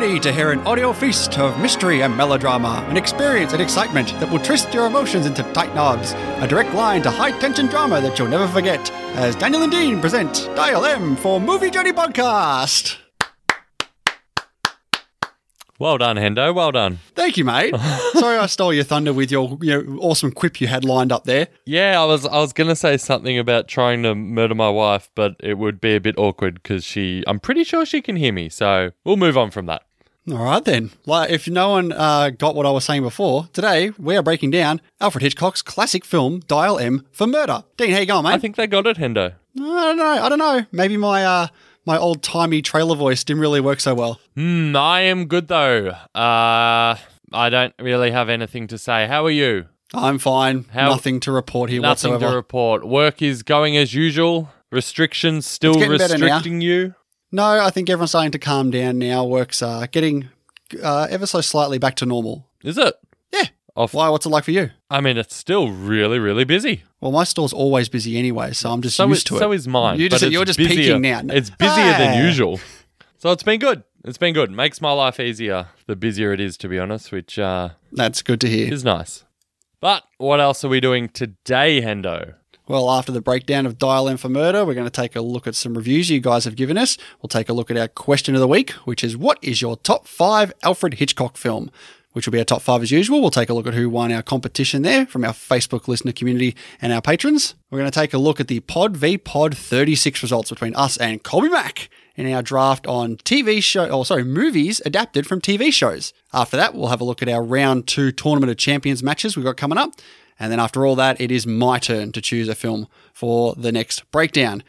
Ready to hear an audio feast of mystery and melodrama, an experience and excitement that will twist your emotions into tight knobs, a direct line to high tension drama that you'll never forget, as Daniel and Dean present Dial M for Movie Journey Podcast. Well done, Hendo. Well done. Thank you, mate. Sorry I stole your thunder with your, your awesome quip you had lined up there. Yeah, I was I was gonna say something about trying to murder my wife, but it would be a bit awkward because she. I'm pretty sure she can hear me, so we'll move on from that. All right then. Like, if no one uh, got what I was saying before, today we are breaking down Alfred Hitchcock's classic film Dial M for Murder. Dean, how you going, mate? I think they got it, Hendo. I don't know. I don't know. Maybe my uh, my old timey trailer voice didn't really work so well. Hmm, I am good though. Uh, I don't really have anything to say. How are you? I'm fine. How- Nothing to report here Nothing whatsoever. to report. Work is going as usual. Restrictions still It's getting better now. restricting you. No, I think everyone's starting to calm down now. Work's uh, getting uh, ever so slightly back to normal. Is it? Yeah. Off. Why? What's it like for you? I mean, it's still really, really busy. Well, my store's always busy anyway, so I'm just So, used is, to it. so is mine. You just, you're just busier. peaking now. It's busier than usual. So it's been good. It's been good. Makes my life easier the busier it is, to be honest, which uh, That's good to hear. is nice. But what else are we doing today, Hendo? Well, after the breakdown of Dial M for Murder, we're going to take a look at some reviews you guys have given us. We'll take a look at our question of the week, which is what is your top five Alfred Hitchcock film? Which will be our top five as usual. We'll take a look at who won our competition there from our Facebook listener community and our patrons. We're going to take a look at the Pod v Pod 36 results between us and Colby Mack in our draft on TV show, oh sorry, movies adapted from TV shows. After that, we'll have a look at our round two Tournament of Champions matches we've got coming up. And then after all that, it is my turn to choose a film for the next breakdown.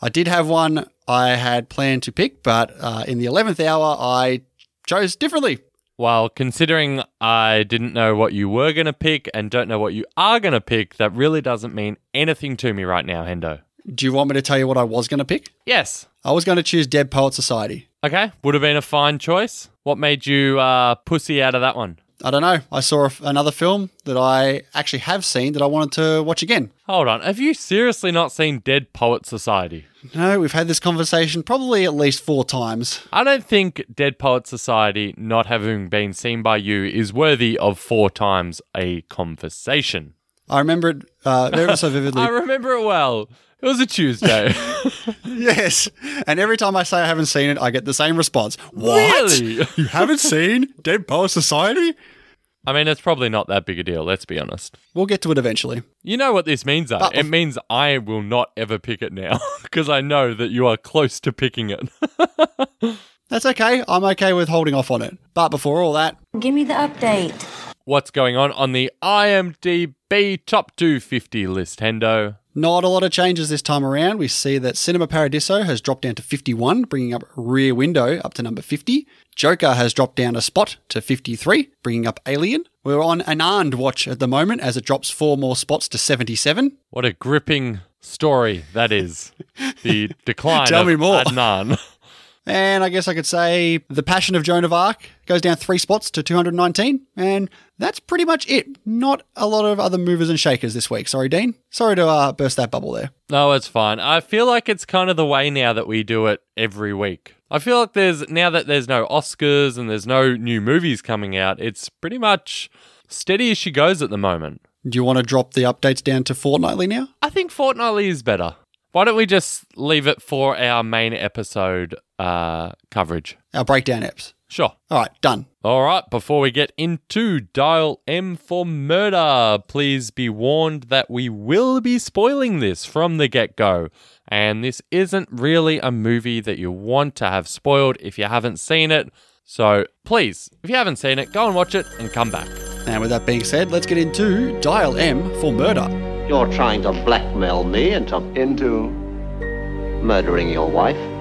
I did have one I had planned to pick, but uh, in the 11th hour, I chose differently. Well, considering I didn't know what you were going to pick and don't know what you are going to pick, that really doesn't mean anything to me right now, Hendo. Do you want me to tell you what I was going to pick? Yes. I was going to choose Dead Poet Society. Okay. Would have been a fine choice. What made you uh, pussy out of that one? I don't know. I saw a f another film that I actually have seen that I wanted to watch again. Hold on. Have you seriously not seen Dead Poet Society? No, we've had this conversation probably at least four times. I don't think Dead Poet Society not having been seen by you is worthy of four times a conversation. I remember it uh, ever so vividly. I remember it well. It was a Tuesday. yes. And every time I say I haven't seen it, I get the same response. What? Really? You haven't seen Dead Poet Society? I mean, it's probably not that big a deal, let's be honest. We'll get to it eventually. You know what this means, though? But it bef- means I will not ever pick it now because I know that you are close to picking it. That's okay. I'm okay with holding off on it. But before all that, Give me the update. What's going on on the IMDb Top 250 list, Hendo? Not a lot of changes this time around. We see that Cinema Paradiso has dropped down to 51, bringing up Rear Window up to number 50. Joker has dropped down a spot to 53, bringing up Alien. We're on Anand watch at the moment as it drops four more spots to 77. What a gripping story that is. The decline Tell of me more. Adnan. And I guess I could say The Passion of Joan of Arc goes down three spots to 219. And that's pretty much it. Not a lot of other movers and shakers this week. Sorry, Dean. Sorry to uh, burst that bubble there. No, it's fine. I feel like it's kind of the way now that we do it every week. I feel like there's now that there's no Oscars and there's no new movies coming out, it's pretty much steady as she goes at the moment. Do you want to drop the updates down to fortnightly now? I think fortnightly is better. Why don't we just leave it for our main episode uh, coverage? Our breakdown apps. Sure. All right, done. All right, before we get into Dial M for Murder, please be warned that we will be spoiling this from the get go. And this isn't really a movie that you want to have spoiled if you haven't seen it. So please, if you haven't seen it, go and watch it and come back. And with that being said, let's get into Dial M for Murder. You're trying to blackmail me into Into murdering your wife.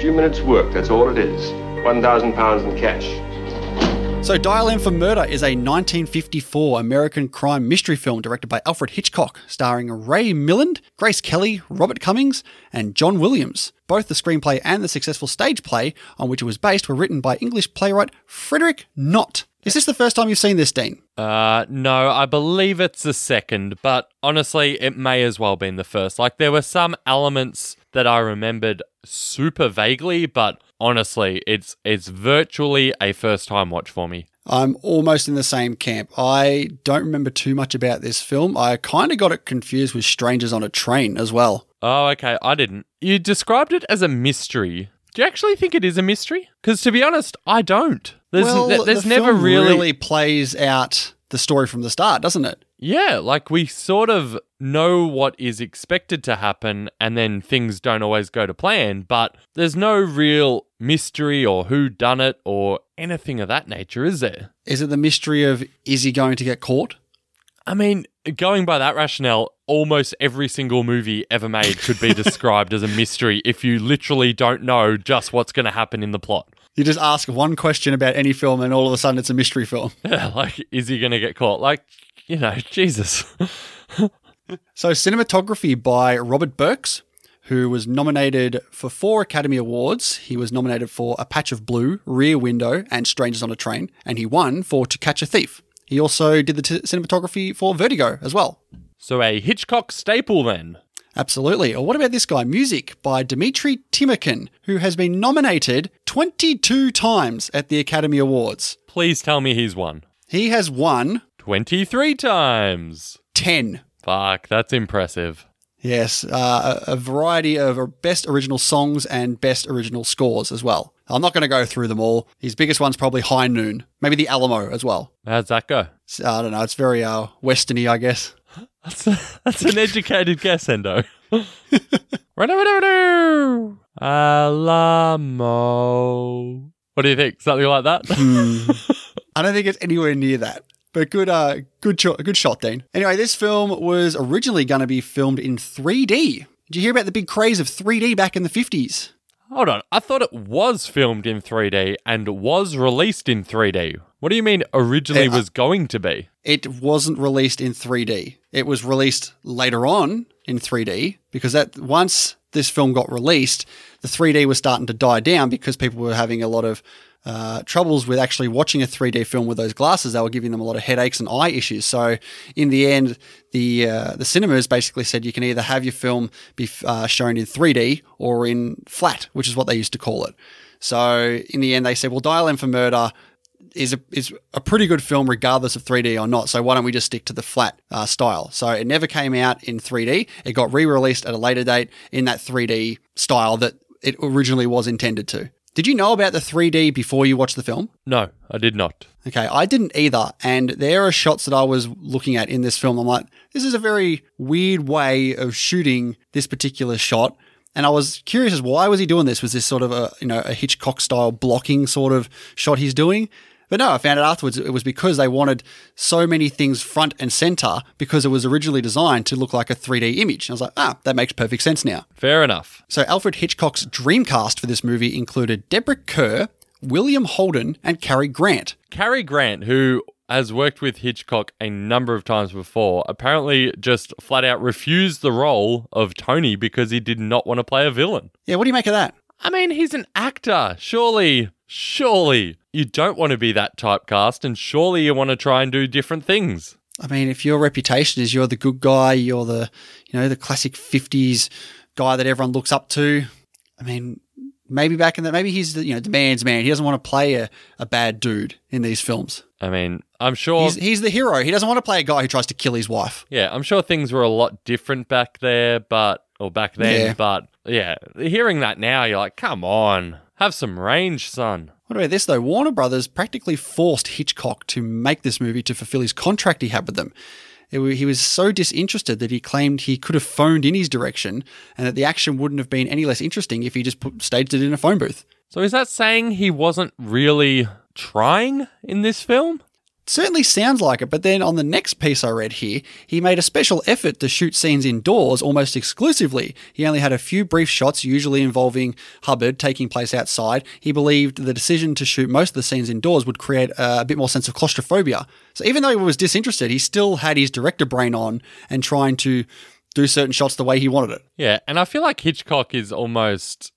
A few minutes' work, that's all it is. £1,000 in cash. So, Dial M for Murder is a 1954 American crime mystery film directed by Alfred Hitchcock, starring Ray Milland, Grace Kelly, Robert Cummings, and John Williams. Both the screenplay and the successful stage play on which it was based were written by English playwright Frederick Knott. Is this the first time you've seen this, Dean? Uh, no, I believe it's the second, but honestly, it may as well have been the first. Like, there were some elements that I remembered super vaguely, but honestly, it's it's virtually a first time watch for me. I'm almost in the same camp. I don't remember too much about this film. I kind of got it confused with Strangers on a Train as well. Oh, okay, I didn't. You described it as a mystery. Do you actually think it is a mystery? Because to be honest, I don't. There's, well, th- there's the never film really, really plays out the story from the start, doesn't it? Yeah, like we sort of know what is expected to happen and then things don't always go to plan, but there's no real mystery or who done it or anything of that nature, is there? Is it the mystery of is he going to get caught? I mean, going by that rationale, almost every single movie ever made could be described as a mystery if you literally don't know just what's going to happen in the plot. You just ask one question about any film and all of a sudden it's a mystery film. Yeah, like, is he going to get caught? Like, you know, Jesus. So, cinematography by Robert Burks, who was nominated for four Academy Awards. He was nominated for A Patch of Blue, Rear Window, and Strangers on a Train, and he won for To Catch a Thief. He also did the t- cinematography for Vertigo as well. so, a Hitchcock staple then. Absolutely. Or what about this guy? Music by Dimitri Tiomkin, who has been nominated 22 times at the Academy Awards. Please tell me he's won. He has won 23 times. 10. Fuck, that's impressive. Yes, uh, a, a variety of best original songs and best original scores as well. I'm not going to go through them all. His biggest one's probably High Noon, maybe the Alamo as well. How's that go? I don't know. It's very uh, westerny, I guess. That's, that's an educated guess, Endo. Alamo. What do you think? Something like that? I don't think it's anywhere near that. But good, uh, good, shot, good shot, Dean. Anyway, this film was originally going to be filmed in 3D. Did you hear about the big craze of 3D back in the 50s? Hold on. I thought it was filmed in 3D and was released in 3D. What do you mean originally Uh, was going to be? It wasn't released in 3D. It was released later on in 3D because that once this film got released, the 3D was starting to die down because people were having a lot of uh, troubles with actually watching a 3D film with those glasses. They were giving them a lot of headaches and eye issues. So in the end, the uh, the cinemas basically said you can either have your film be uh, shown in 3D or in flat, which is what they used to call it. So in the end, they said, "Well, Dial M for Murder." Is a is a pretty good film regardless of 3D or not. So why don't we just stick to the flat uh, style? So it never came out in 3D. It got re-released at a later date in that 3D style that it originally was intended to. Did you know about the 3D before you watched the film? No, I did not. Okay, I didn't either. And there are shots that I was looking at in this film. I'm like, this is a very weird way of shooting this particular shot. And I was curious as why was he doing this? Was this sort of a you know a Hitchcock style blocking sort of shot he's doing? But no, I found out afterwards it was because they wanted so many things front and center because it was originally designed to look like a 3D image. And I was like, ah, that makes perfect sense now. Fair enough. So Alfred Hitchcock's dream cast for this movie included Deborah Kerr, William Holden, and Cary Grant. Cary Grant, who has worked with Hitchcock a number of times before, apparently just flat out refused the role of Tony because he did not want to play a villain. Yeah, what do you make of that? I mean, he's an actor. Surely, surely you don't want to be that typecast, and surely you want to try and do different things. I mean, if your reputation is you're the good guy, you're the, you know, the classic 50s guy that everyone looks up to, I mean, maybe back in the, maybe he's the, you know, the man's man. He doesn't want to play a, a bad dude in these films. I mean, I'm sure. He's, he's the hero. He doesn't want to play a guy who tries to kill his wife. yeah, I'm sure things were a lot different back there, but or back then. Yeah. But yeah, hearing that now, you're like, come on, have some range, son. What about this though? Warner Brothers practically forced Hitchcock to make this movie to fulfill his contract he had with them. It he was so disinterested that he claimed he could have phoned in his direction and that the action wouldn't have been any less interesting if he just put, staged it in a phone booth. So is that saying he wasn't really trying in this film? Certainly sounds like it. But then on the next piece I read here, he made a special effort to shoot scenes indoors almost exclusively. He only had a few brief shots, usually involving Hubbard, taking place outside. He believed the decision to shoot most of the scenes indoors would create a bit more sense of claustrophobia. So even though he was disinterested, he still had his director brain on and trying to do certain shots the way he wanted it. Yeah, and I feel like Hitchcock is almost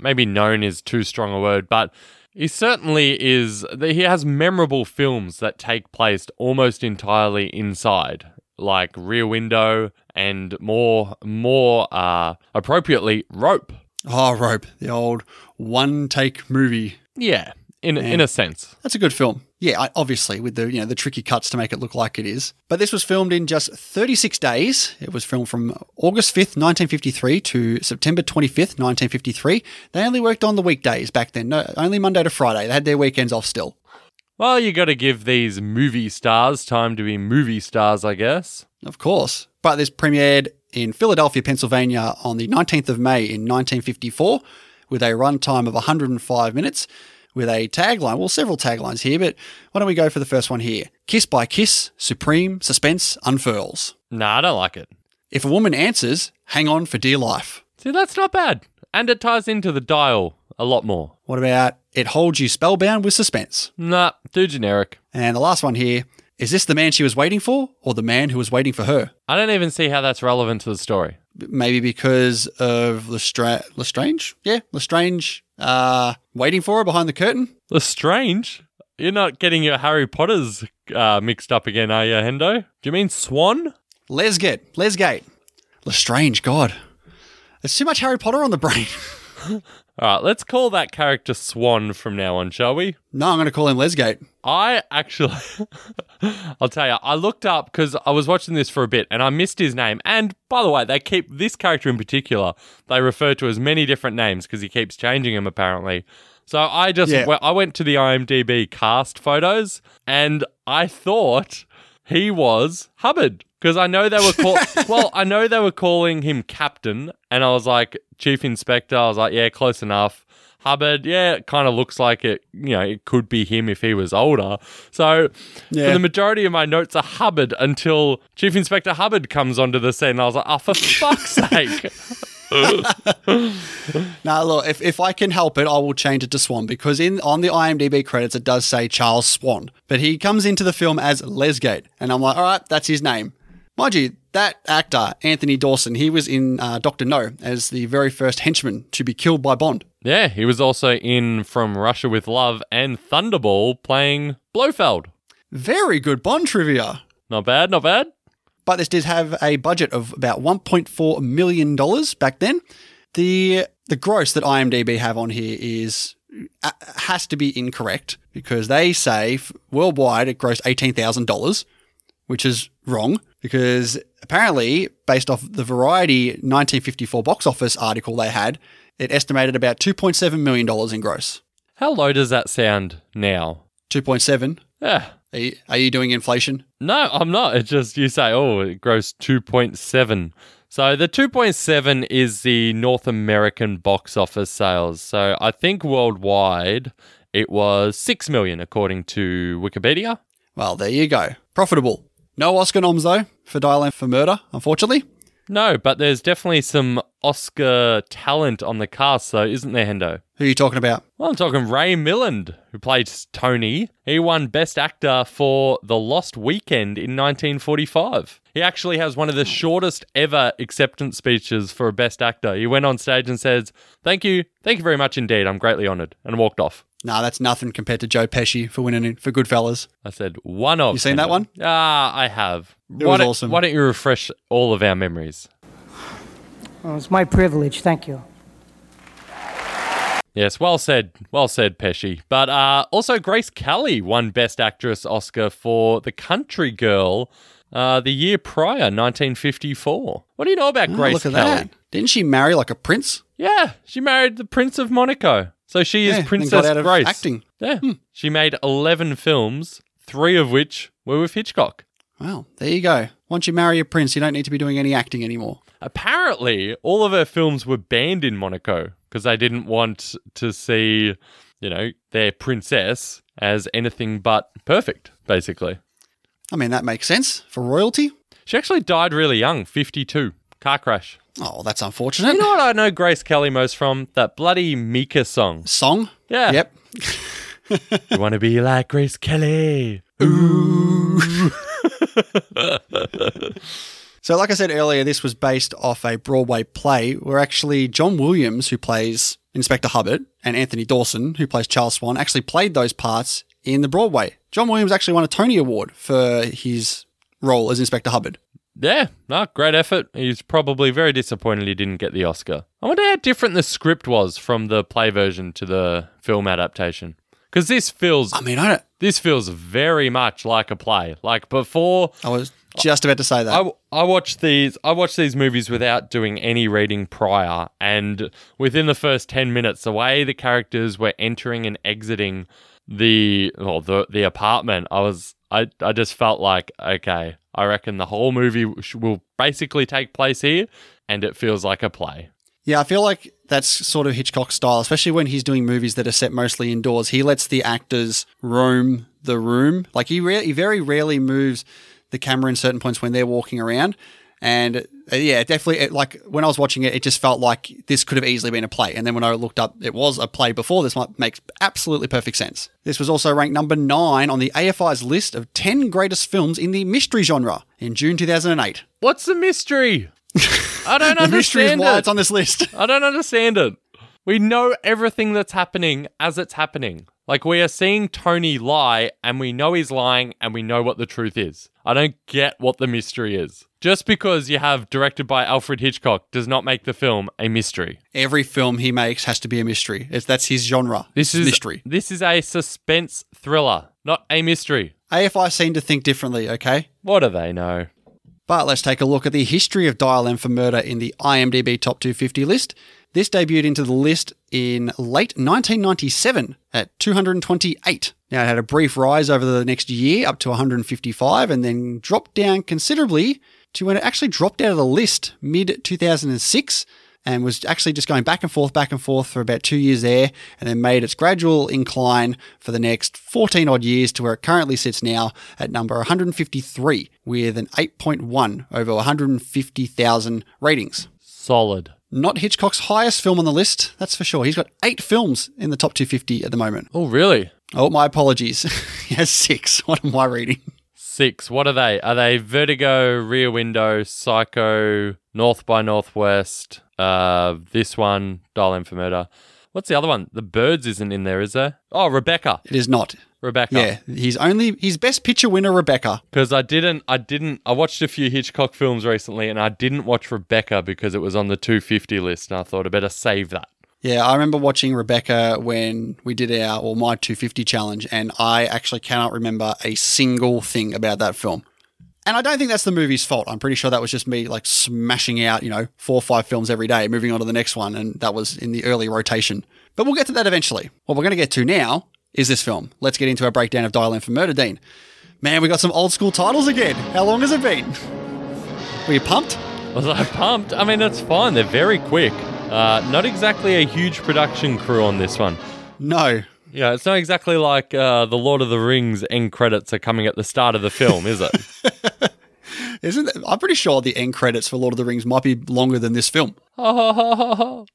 maybe known is too strong a word, but he certainly is. He has memorable films that take place almost entirely inside, like Rear Window and more, more uh, appropriately, Rope. Oh, Rope, the old one take movie. Yeah, in in a sense. That's a good film. Yeah, obviously with the you know the tricky cuts to make it look like it is. But this was filmed in just 36 days. It was filmed from August 5th, 1953 to September 25th, 1953. They only worked on the weekdays back then. No, only Monday to Friday. They had their weekends off still. Well, you got to give these movie stars time to be movie stars, I guess. Of course. But this premiered in Philadelphia, Pennsylvania on the 19th of May in 1954 with a runtime of 105 minutes with a tagline. Well, several taglines here, but why don't we go for the first one here? Kiss by kiss, supreme suspense unfurls. Nah, I don't like it. If a woman answers, hang on for dear life. See, that's not bad. And it ties into the dial a lot more. What about it holds you spellbound with suspense? Nah, too generic. And the last one here is this the man she was waiting for or the man who was waiting for her? I don't even see how that's relevant to the story. Maybe because of Lestra- Lestrange? Yeah, Lestrange uh, waiting for her behind the curtain. Lestrange? You're not getting your Harry Potters uh, mixed up again, are you, Hendo? Do you mean Swan? Lesgate. Lesgate. Lestrange, God. There's too much Harry Potter on the brain. All right, let's call that character Swan from now on, shall we? no, I'm going to call him Lesgate. I actually, I'll tell you, I looked up because I was watching this for a bit and I missed his name. And by the way, they keep this character in particular, they refer to as many different names because he keeps changing them apparently. So I just, Yeah. I went to the IMDb cast photos and I thought he was Hubbard because I know they were call- well, I know they were calling him Captain, and I was like Chief Inspector. I was like, yeah, close enough. Hubbard, yeah, it kind of looks like it. You know, it could be him if he was older. So, Yeah. for the majority of my notes are Hubbard until Chief Inspector Hubbard comes onto the scene. I was like, oh, for fuck's sake! Now, look, if, if I can help it, I will change it to Swan because in on the IMDb credits it does say Charles Swan, but he comes into the film as Lesgate, and I'm like, all right, that's his name. Mind you, that actor Anthony Dawson, he was in uh, Doctor No as the very first henchman to be killed by Bond. yeah, he was also in From Russia with Love and Thunderball playing Blofeld. Very good Bond trivia. Not bad, not bad. but this did have a budget of about 1.4 million dollars back then. The the gross that IMDb have on here is uh, has to be incorrect because they say worldwide it grossed eighteen thousand dollars, which is wrong because apparently based off the Variety 1954 box office article they had, it estimated about 2.7 million dollars in gross. How low does that sound now? 2.7. Yeah. Are you, are you doing inflation? No, I'm not. It's just you say, oh, it grows 2.7. So the 2.7 is the North American box office sales. So I think worldwide it was 6 million according to Wikipedia. Well, there you go. Profitable. No Oscar noms though for Dial M for Murder, unfortunately. No, but there's definitely some Oscar talent on the cast, though, isn't there, Hendo? Who are you talking about? Well, I'm talking Ray Milland, who played Tony. He won Best Actor for The Lost Weekend in 1945. He actually has one of the shortest ever acceptance speeches for a Best Actor. He went on stage and says, Thank you, thank you very much indeed. I'm greatly honoured, and walked off. Nah, that's nothing compared to Joe Pesci for winning it for Goodfellas. I said, One of. You seen that one? Ah, I have. It why was don't, awesome. Why don't you refresh all of our memories? Oh, it's my privilege. Thank you. Yes, well said, well said, Pesci. But uh, also, Grace Kelly won Best Actress Oscar for The Country Girl uh, the year prior, 1954. What do you know about Oh, Grace look at Kelly? that. Didn't she marry like a prince? Yeah, she married the Prince of Monaco. So she is Yeah, Princess got out of Grace. acting. Yeah, hmm. she made 11 films, three of which were with Hitchcock. Well, there you go. Once you marry a prince, you don't need to be doing any acting anymore. Apparently, all of her films were banned in Monaco because they didn't want to see, you know, their princess as anything but perfect, basically. I mean, that makes sense for royalty. She actually died really young, 52. Car crash. Oh, that's unfortunate. You know what I know Grace Kelly most from? That bloody Mika song. Song? Yeah. Yep. You want to be like Grace Kelly. Ooh. so, like I said earlier, this was based off a Broadway play where actually John Williams, who plays Inspector Hubbard, and Anthony Dawson, who plays Charles Swan, actually played those parts in the Broadway. John Williams actually won a Tony Award for his role as Inspector Hubbard. Yeah, no, great effort. He's probably very disappointed he didn't get the Oscar. I wonder how different the script was from the play version to the film adaptation. Because this feels I mean, I don't. this feels very much like a play. Like before, I was just about to say that. I, I watched these I watched these movies without doing any reading prior, and within the first ten minutes, the way the characters were entering and exiting the well, the the apartment, I was I I just felt like okay, I reckon the whole movie will basically take place here, and it feels like a play. Yeah, I feel like that's sort of Hitchcock style, especially when he's doing movies that are set mostly indoors. He lets the actors roam the room. Like he, re- he very rarely moves the camera in certain points when they're walking around. And uh, yeah, definitely, it, like when I was watching it, it just felt like this could have easily been a play. And then when I looked up, it was a play before this. Might makes absolutely perfect sense. This was also ranked number nine on the AFI's list of 10 greatest films in the mystery genre in June 2008. What's the mystery? I don't The mystery is understand why it. it's on this list. I don't understand it. We know everything that's happening as it's happening. Like we are seeing Tony lie and we know he's lying and we know what the truth is. I don't get what the mystery is. Just because you have directed by Alfred Hitchcock does not make the film a mystery. Every film he makes has to be a mystery. It's, that's his genre. This is mystery. This is a suspense thriller, not a mystery. AFI seem to think differently, okay? What do they know? But let's take a look at the history of Dial M for Murder in the IMDb Top 250 list. This debuted into the list in late 1997 at 228. Now, it had a brief rise over the next year up to 155 and then dropped down considerably to when it actually dropped out of the list mid 2006 and was actually just going back and forth, back and forth for about two years there, and then made its gradual incline for the next 14 odd years to where it currently sits now at number 153 with an 8.1 over 150,000 ratings. Solid. Not Hitchcock's highest film on the list, that's for sure. He's got eight films in the top 250 at the moment. Oh, really? Oh, my apologies. he has six. What am I reading? Six. What are they? Are they Vertigo, Rear Window, Psycho, North by Northwest, uh, this one, Dial M for Murder? What's the other one? The Birds isn't in there, is there? Oh, Rebecca. It is not. Rebecca. Yeah, he's only his best picture winner, Rebecca. Because I didn't, I didn't, I watched a few Hitchcock films recently and I didn't watch Rebecca because it was on the 250 list and I thought I better save that. Yeah, I remember watching Rebecca when we did our or my 250 challenge, and I actually cannot remember a single thing about that film. And I don't think that's the movie's fault. I'm pretty sure that was just me like smashing out, you know, four or five films every day, moving on to the next one, and that was in the early rotation. But we'll get to that eventually. What we're going to get to now is this film. Let's get into our breakdown of Dial M for Murder, Dean. Man, we got some old school titles again. How long has it been? Were you pumped? Was I pumped? I mean, it's fine. They're very quick. Uh, not exactly a huge production crew on this one. No. Yeah, it's not exactly like uh, the Lord of the Rings end credits are coming at the start of the film, is it? Isn't it? I'm pretty sure the end credits for Lord of the Rings might be longer than this film.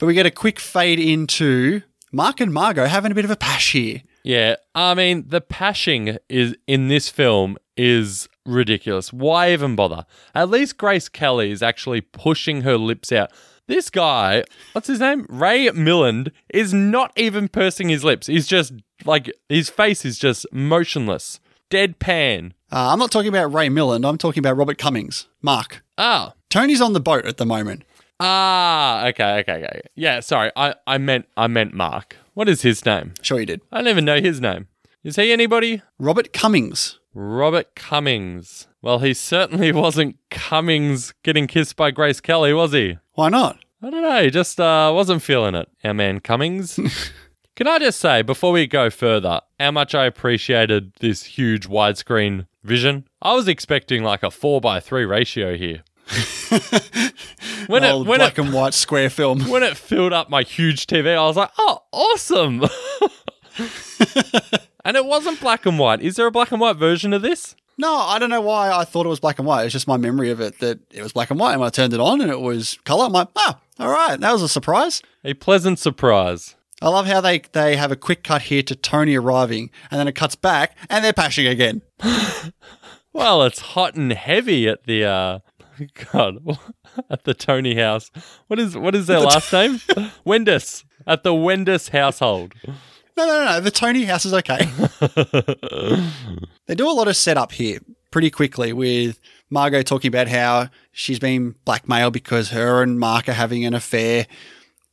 But we get a quick fade into Mark and Margot having a bit of a pash here. yeah, I mean, the pashing is in this film is ridiculous. Why even bother? At least Grace Kelly is actually pushing her lips out. This guy, what's his name? Ray Milland is not even pursing his lips. He's just like his face is just motionless, deadpan. Uh, I'm not talking about Ray Milland. I'm talking about Robert Cummings. Mark. Oh, Tony's on the boat at the moment. ah, okay, okay, okay. Yeah, sorry, I, I meant I meant Mark. What is his name? Sure you did. I don't even know his name. Is he anybody? Robert Cummings. Robert Cummings. Well, he certainly wasn't Cummings getting kissed by Grace Kelly, was he? Why not? I don't know. Just uh, wasn't feeling it, our man Cummings. Can I just say, before we go further, how much I appreciated this huge widescreen vision? I was expecting like a 4 by 3 ratio here. when it, when, black it, and white square film. when it filled up my huge TV, I was like, oh, awesome. And it wasn't black and white. Is there a black and white version of this? No, I don't know why I thought it was black and white. It's just my memory of it that it was black and white. And when I turned it on and it was color, I'm like, ah, all right, that was a surprise. A pleasant surprise. I love how they, they have a quick cut here to Tony arriving and then it cuts back and they're pashing again. Well, it's hot and heavy at the uh God at the Tony house. What is what is their last name? Wendice. At the Wendice household. No, no, no. The Tony house is okay. they do a lot of setup here pretty quickly with Margot talking about how she's been blackmailed because her and Mark are having an affair.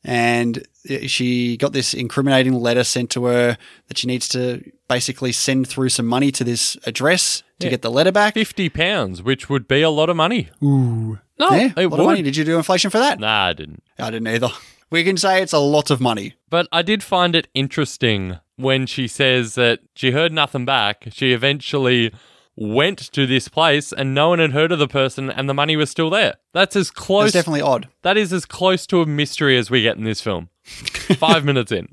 And she got this incriminating letter sent to her that she needs to basically send through some money to this address to Yeah. get the letter back. Fifty pounds, which would be a lot of money. Ooh. No, yeah, it a lot of money. Did you do inflation for that? Nah, I didn't. I didn't either. We can say it's a lot of money. But I did find it interesting when she says that she heard nothing back. She eventually went to this place and no one had heard of the person and the money was still there. That's as That's close definitely odd. that is as close to a mystery as we get in this film. Five minutes in.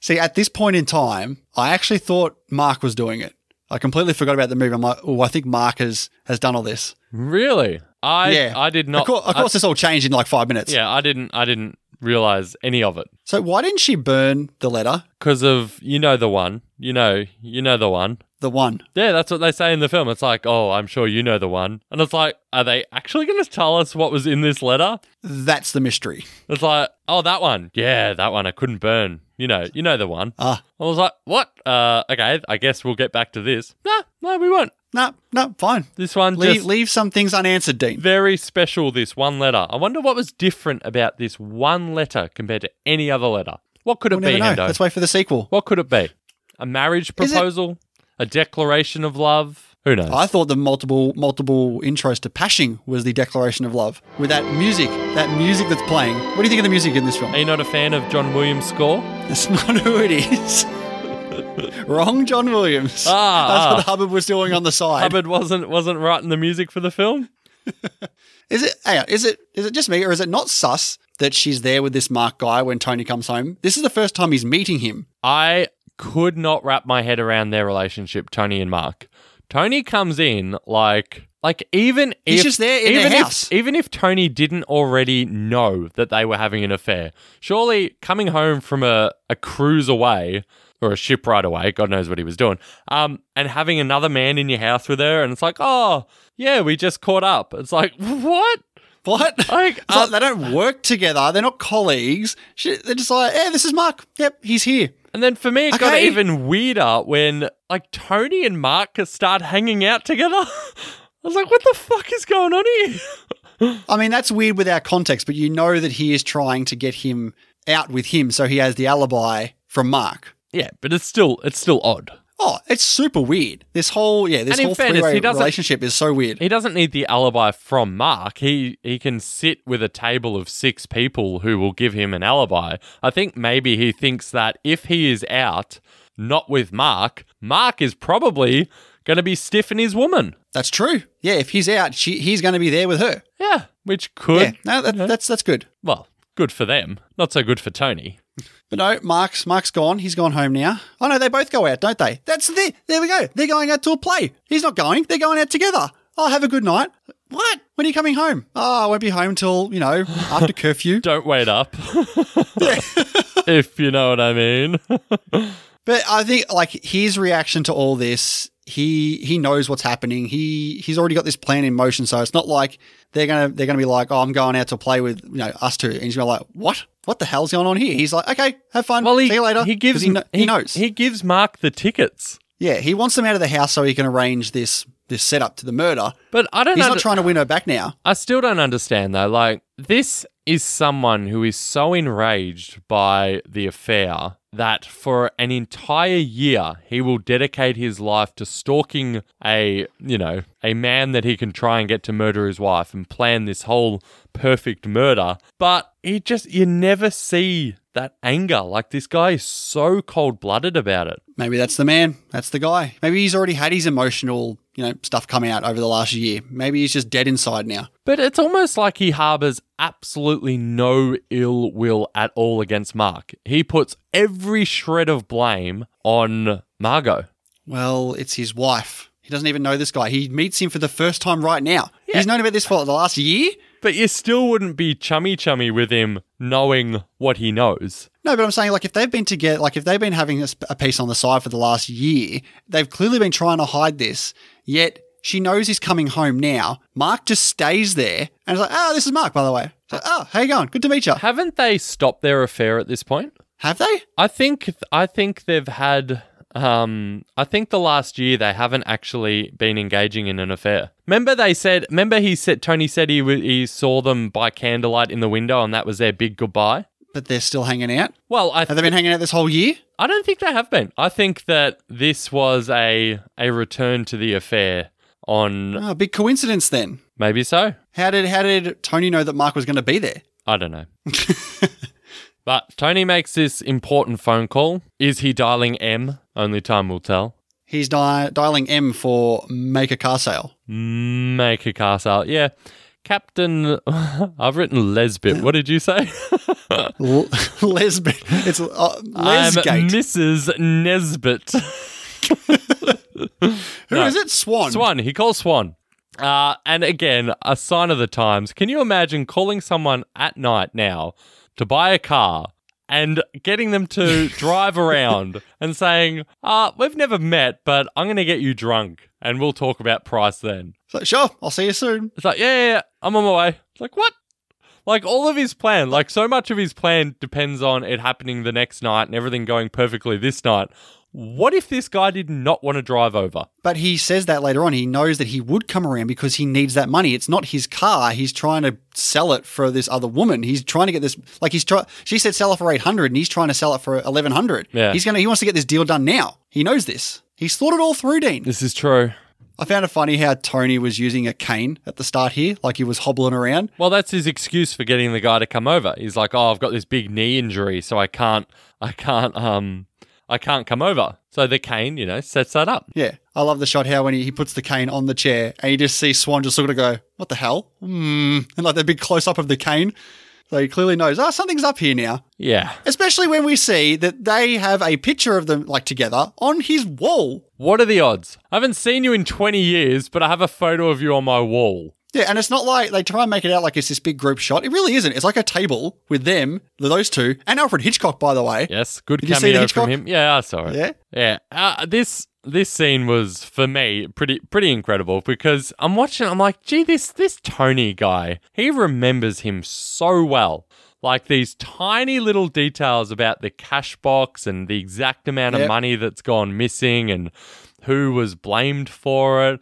See, at this point in time, I actually thought Mark was doing it. I completely forgot about the movie. I'm like, oh, I think Mark has, has done all this. Really? I yeah, I did not Of course, of course this all changed in like five minutes. Yeah, I didn't I didn't realize any of it. So why didn't she burn the letter? Because of you know the one. You know, you know the one. The one. Yeah, that's what they say in the film. It's like, oh, I'm sure you know the one. And it's like, are they actually going to tell us what was in this letter? That's the mystery. It's like, oh, that one. Yeah, that one I couldn't burn. You know, you know the one. Ah, I was like, what? Uh, okay, I guess we'll get back to this. No, no, we won't. No, no, fine. This one Leave, just leave some things unanswered, Dean. very special. This one letter. I wonder what was different about this one letter compared to any other letter. What could it We'll be, know. Hendo? Let's wait for the sequel. What could it be? A marriage proposal? A declaration of love? Who knows? I thought the multiple multiple intros to Pashing was the declaration of love with that music, that music that's playing. What do you think of the music in this film? Are you not a fan of John Williams' score? That's not who it is. Wrong, John Williams. Ah, That's ah. what Hubbard was doing on the side. Hubbard wasn't wasn't writing the music for the film. Is it? Hang on, is it? Is it just me, or is it not sus that she's there with this Mark guy when Tony comes home? This is the first time he's meeting him. I could not wrap my head around their relationship, Tony and Mark. Tony comes in like like even He's if just there in even their if, house. even if Tony didn't already know that they were having an affair, surely coming home from a, a cruise away or a ship right away, God knows what he was doing, um, and having another man in your house with her, and it's like, oh yeah, we just caught up. It's like what? What? Like, It's like uh, they don't work together. They're not colleagues. They're just like, yeah, this is Mark. Yep, he's here. And then for me, it got even weirder when like Tony and Mark start hanging out together. I was like, what the fuck is going on here? I mean, that's weird without context, but you know that he is trying to get him out with him, so he has the alibi from Mark. Yeah, but it's still it's still odd. Oh, it's super weird. This whole yeah, this whole fairness, three-way relationship is so weird. He doesn't need the alibi from Mark. He he can sit with a table of six people who will give him an alibi. I think maybe he thinks that if he is out, not with Mark, Mark is probably going to be stiffing his woman. That's true. Yeah, if he's out, she, he's going to be there with her. Yeah, which could Yeah, no, that, that's that's good. well, good for them. Not so good for Tony. But no, Mark's Mark's gone. He's gone home now. Oh no, they both go out, don't they? That's the there we go. They're going out to a play. He's not going. They're going out together. Oh, have a good night. What? When are you coming home? Oh, I won't be home till you know after curfew. Don't wait up. if you know what I mean. But I think like his reaction to all this, he he knows what's happening. He he's already got this plan in motion. So it's not like they're gonna they're gonna be like, oh, I'm going out to play with you know us two, and he's gonna be like, what? What the hell's going on here? He's like, okay, have fun. well, he, See you later. he gives he, kno- he knows. He gives Mark the tickets. yeah, he wants them out of the house so he can arrange this this setup to the murder. But I don't He's under- not trying to win her back now. I still don't understand though. Like, this is someone who is so enraged by the affair that for an entire year he will dedicate his life to stalking a, you know, a man that he can try and get to murder his wife and plan this whole perfect murder. But he just, you never see that anger. Like, this guy is so cold blooded about it. Maybe that's the man. That's the guy. Maybe he's already had his emotional, you know, stuff come out over the last year. Maybe he's just dead inside now. But it's almost like he harbors absolutely no ill will at all against Mark. He puts every shred of blame on Margot. Well, it's his wife. He doesn't even know this guy. He meets him for the first time right now. He's known about this for the last year. But you still wouldn't be chummy chummy with him knowing what he knows. No, but I'm saying like if they've been together, like if they've been having a, a piece on the side for the last year, they've clearly been trying to hide this. Yet she knows he's coming home now. Mark just stays there and is like, "Oh, this is Mark, by the way." Like, "Oh, how you going? Good to meet you." Haven't they stopped their affair at this point? Have they? I think I think they've had um I think the last year they haven't actually been engaging in an affair. Remember they said remember he said Tony said he w- he saw them by candlelight in the window and that was their big goodbye. But they're still hanging out. Well, I Have they been hanging out this whole year? I don't think they have been. I think that this was a a return to the affair on Oh, big coincidence then. maybe so. How did how did Tony know that Mark was going to be there? I don't know. but Tony makes this important phone call. Is he dialing M? Only time will tell. He's di- dialing M for make a car sale. Make a car sale. Yeah. Captain, I've written lesbit. What did you say? L- Lesbit. It's uh, I'm Mrs. Nesbit. Who is it? Swan. Swan. He calls Swan. Uh, and again, a sign of the times. Can you imagine calling someone at night now to buy a car and getting them to drive around and saying, uh, we've never met, but I'm going to get you drunk and we'll talk about price then. It's like, sure, I'll see you soon. It's like, yeah, yeah, yeah, I'm on my way. It's like, what? Like all of his plan, like so much of his plan depends on it happening the next night and everything going perfectly this night. What if this guy did not want to drive over? But he says that later on. He knows that he would come around because he needs that money. It's not his car. He's trying to sell it for this other woman. He's trying to get this. Like he's trying. She said sell it for eight hundred, and he's trying to sell it for eleven hundred. Yeah. He's gonna. He wants to get this deal done now. He knows this. He's thought it all through, Dean. This is true. I found it funny how Tony was using a cane at the start here, like he was hobbling around. Well, that's his excuse for getting the guy to come over. He's like, "Oh, I've got this big knee injury, so I can't, I can't, um, I can't come over." So the cane, you know, sets that up. Yeah, I love the shot how when he, he puts the cane on the chair and you just see Swan just sort of go, "What the hell?" Hmm, and like the big close up of the cane. So he clearly knows, oh, something's up here now. Yeah. Especially when we see that they have a picture of them like together on his wall. What are the odds? I haven't seen you in 20 years, but I have a photo of you on my wall. Yeah, and it's not like they try and make it out like it's this big group shot. It really isn't. It's like a table with them, those two, and Alfred Hitchcock, by the way. Yes, good Did you see the cameo Hitchcock? from him. Yeah, I saw it. Yeah? yeah. Uh, this this scene was for me pretty pretty incredible because I'm watching. I'm like, gee, this this Tony guy, he remembers him so well. Like these tiny little details about the cash box and the exact amount of money that's gone missing and who was blamed for it.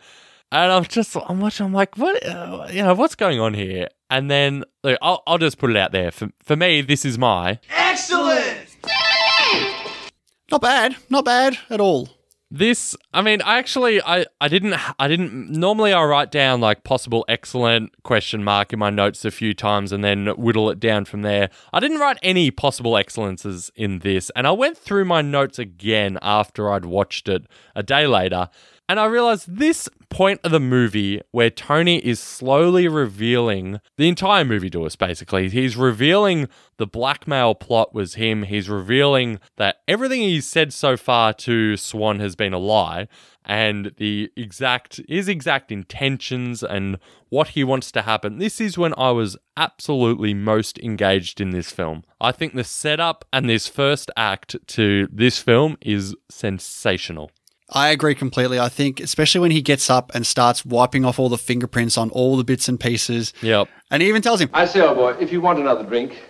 And I'm just, I'm watching, I'm like, what, uh, you know, what's going on here? And then, look, I'll, I'll just put it out there. For, for me, this is my excellent. Not bad. Not bad at all. This, I mean, I actually, I, I didn't, I didn't. Normally, I write down like possible excellent question mark in my notes a few times and then whittle it down from there. I didn't write any possible excellences in this, and I went through my notes again after I'd watched it a day later, and I realized this point of the movie where Tony is slowly revealing the entire movie to us, basically. He's revealing the blackmail plot was him. He's revealing that everything he's said so far to Swan has been a lie. And the exact his exact intentions and what he wants to happen. This is when I was absolutely most engaged in this film. I think the setup and this first act to this film is sensational. I agree completely. I think, especially when he gets up and starts wiping off all the fingerprints on all the bits and pieces. Yep. And he even tells him, I say, old boy, if you want another drink,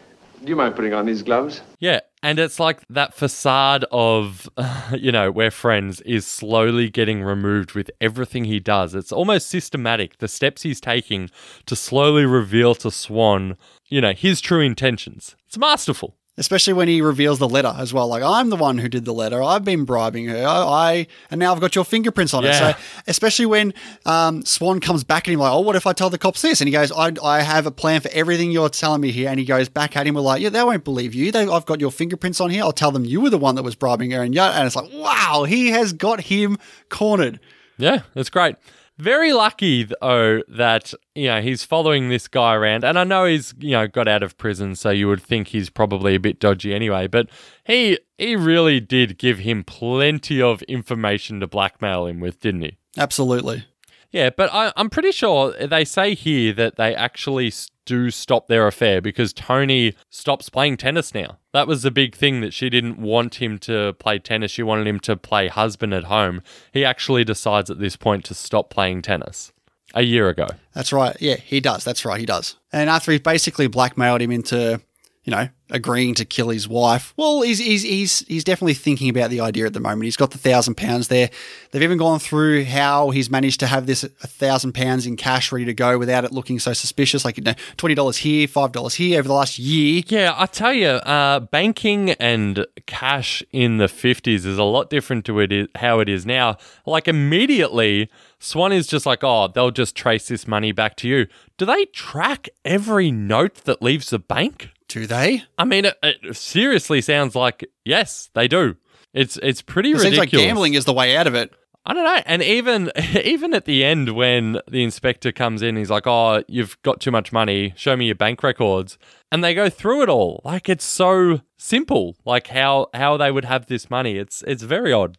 do you mind putting on these gloves? Yeah, and it's like that facade of, you know, we're friends is slowly getting removed with everything he does. It's almost systematic, the steps he's taking to slowly reveal to Swan, you know, his true intentions. It's masterful. Especially when he reveals the letter as well. Like, I'm the one who did the letter. I've been bribing her. I, I and now I've got your fingerprints on Yeah. it. So, especially when um, Swan comes back at him, like, oh, what if I tell the cops this? And he goes, I, I have a plan for everything you're telling me here. And he goes back at him, we're like, yeah, they won't believe you. They, I've got your fingerprints on here. I'll tell them you were the one that was bribing her. And yeah, and it's like, wow, he has got him cornered. Yeah, that's great. Very lucky though that you know he's following this guy around, and I know he's you know got out of prison, so you would think he's probably a bit dodgy anyway. But he he really did give him plenty of information to blackmail him with, didn't he? Absolutely. Yeah, but I, I'm pretty sure they say here that they actually do stop their affair because Tony stops playing tennis now. That was the big thing that she didn't want him to play tennis. She wanted him to play husband at home. He actually decides at this point to stop playing tennis a year ago. That's right. Yeah, he does. That's right. He does. And after he basically blackmailed him into, you know, agreeing to kill his wife, well, he's he's he's he's definitely thinking about the idea at the moment. He's got the thousand pounds there. They've even gone through how he's managed to have this a thousand pounds in cash ready to go without it looking so suspicious. Like you know, twenty dollars here, five dollars here over the last year. Yeah, I tell you, uh, banking and cash in the 50s is a lot different to it how it is now. Like, immediately, Swann is just like, oh, they'll just trace this money back to you. Do they track every note that leaves the bank? Do they? I mean, it, it seriously sounds like, yes, they do. It's it's pretty It ridiculous. seems like gambling is the way out of it. I don't know. And even even at the end when the inspector comes in, he's like, "Oh, you've got too much money. Show me your bank records." And they go through it all. Like it's so simple. Like how how they would have this money. It's it's very odd.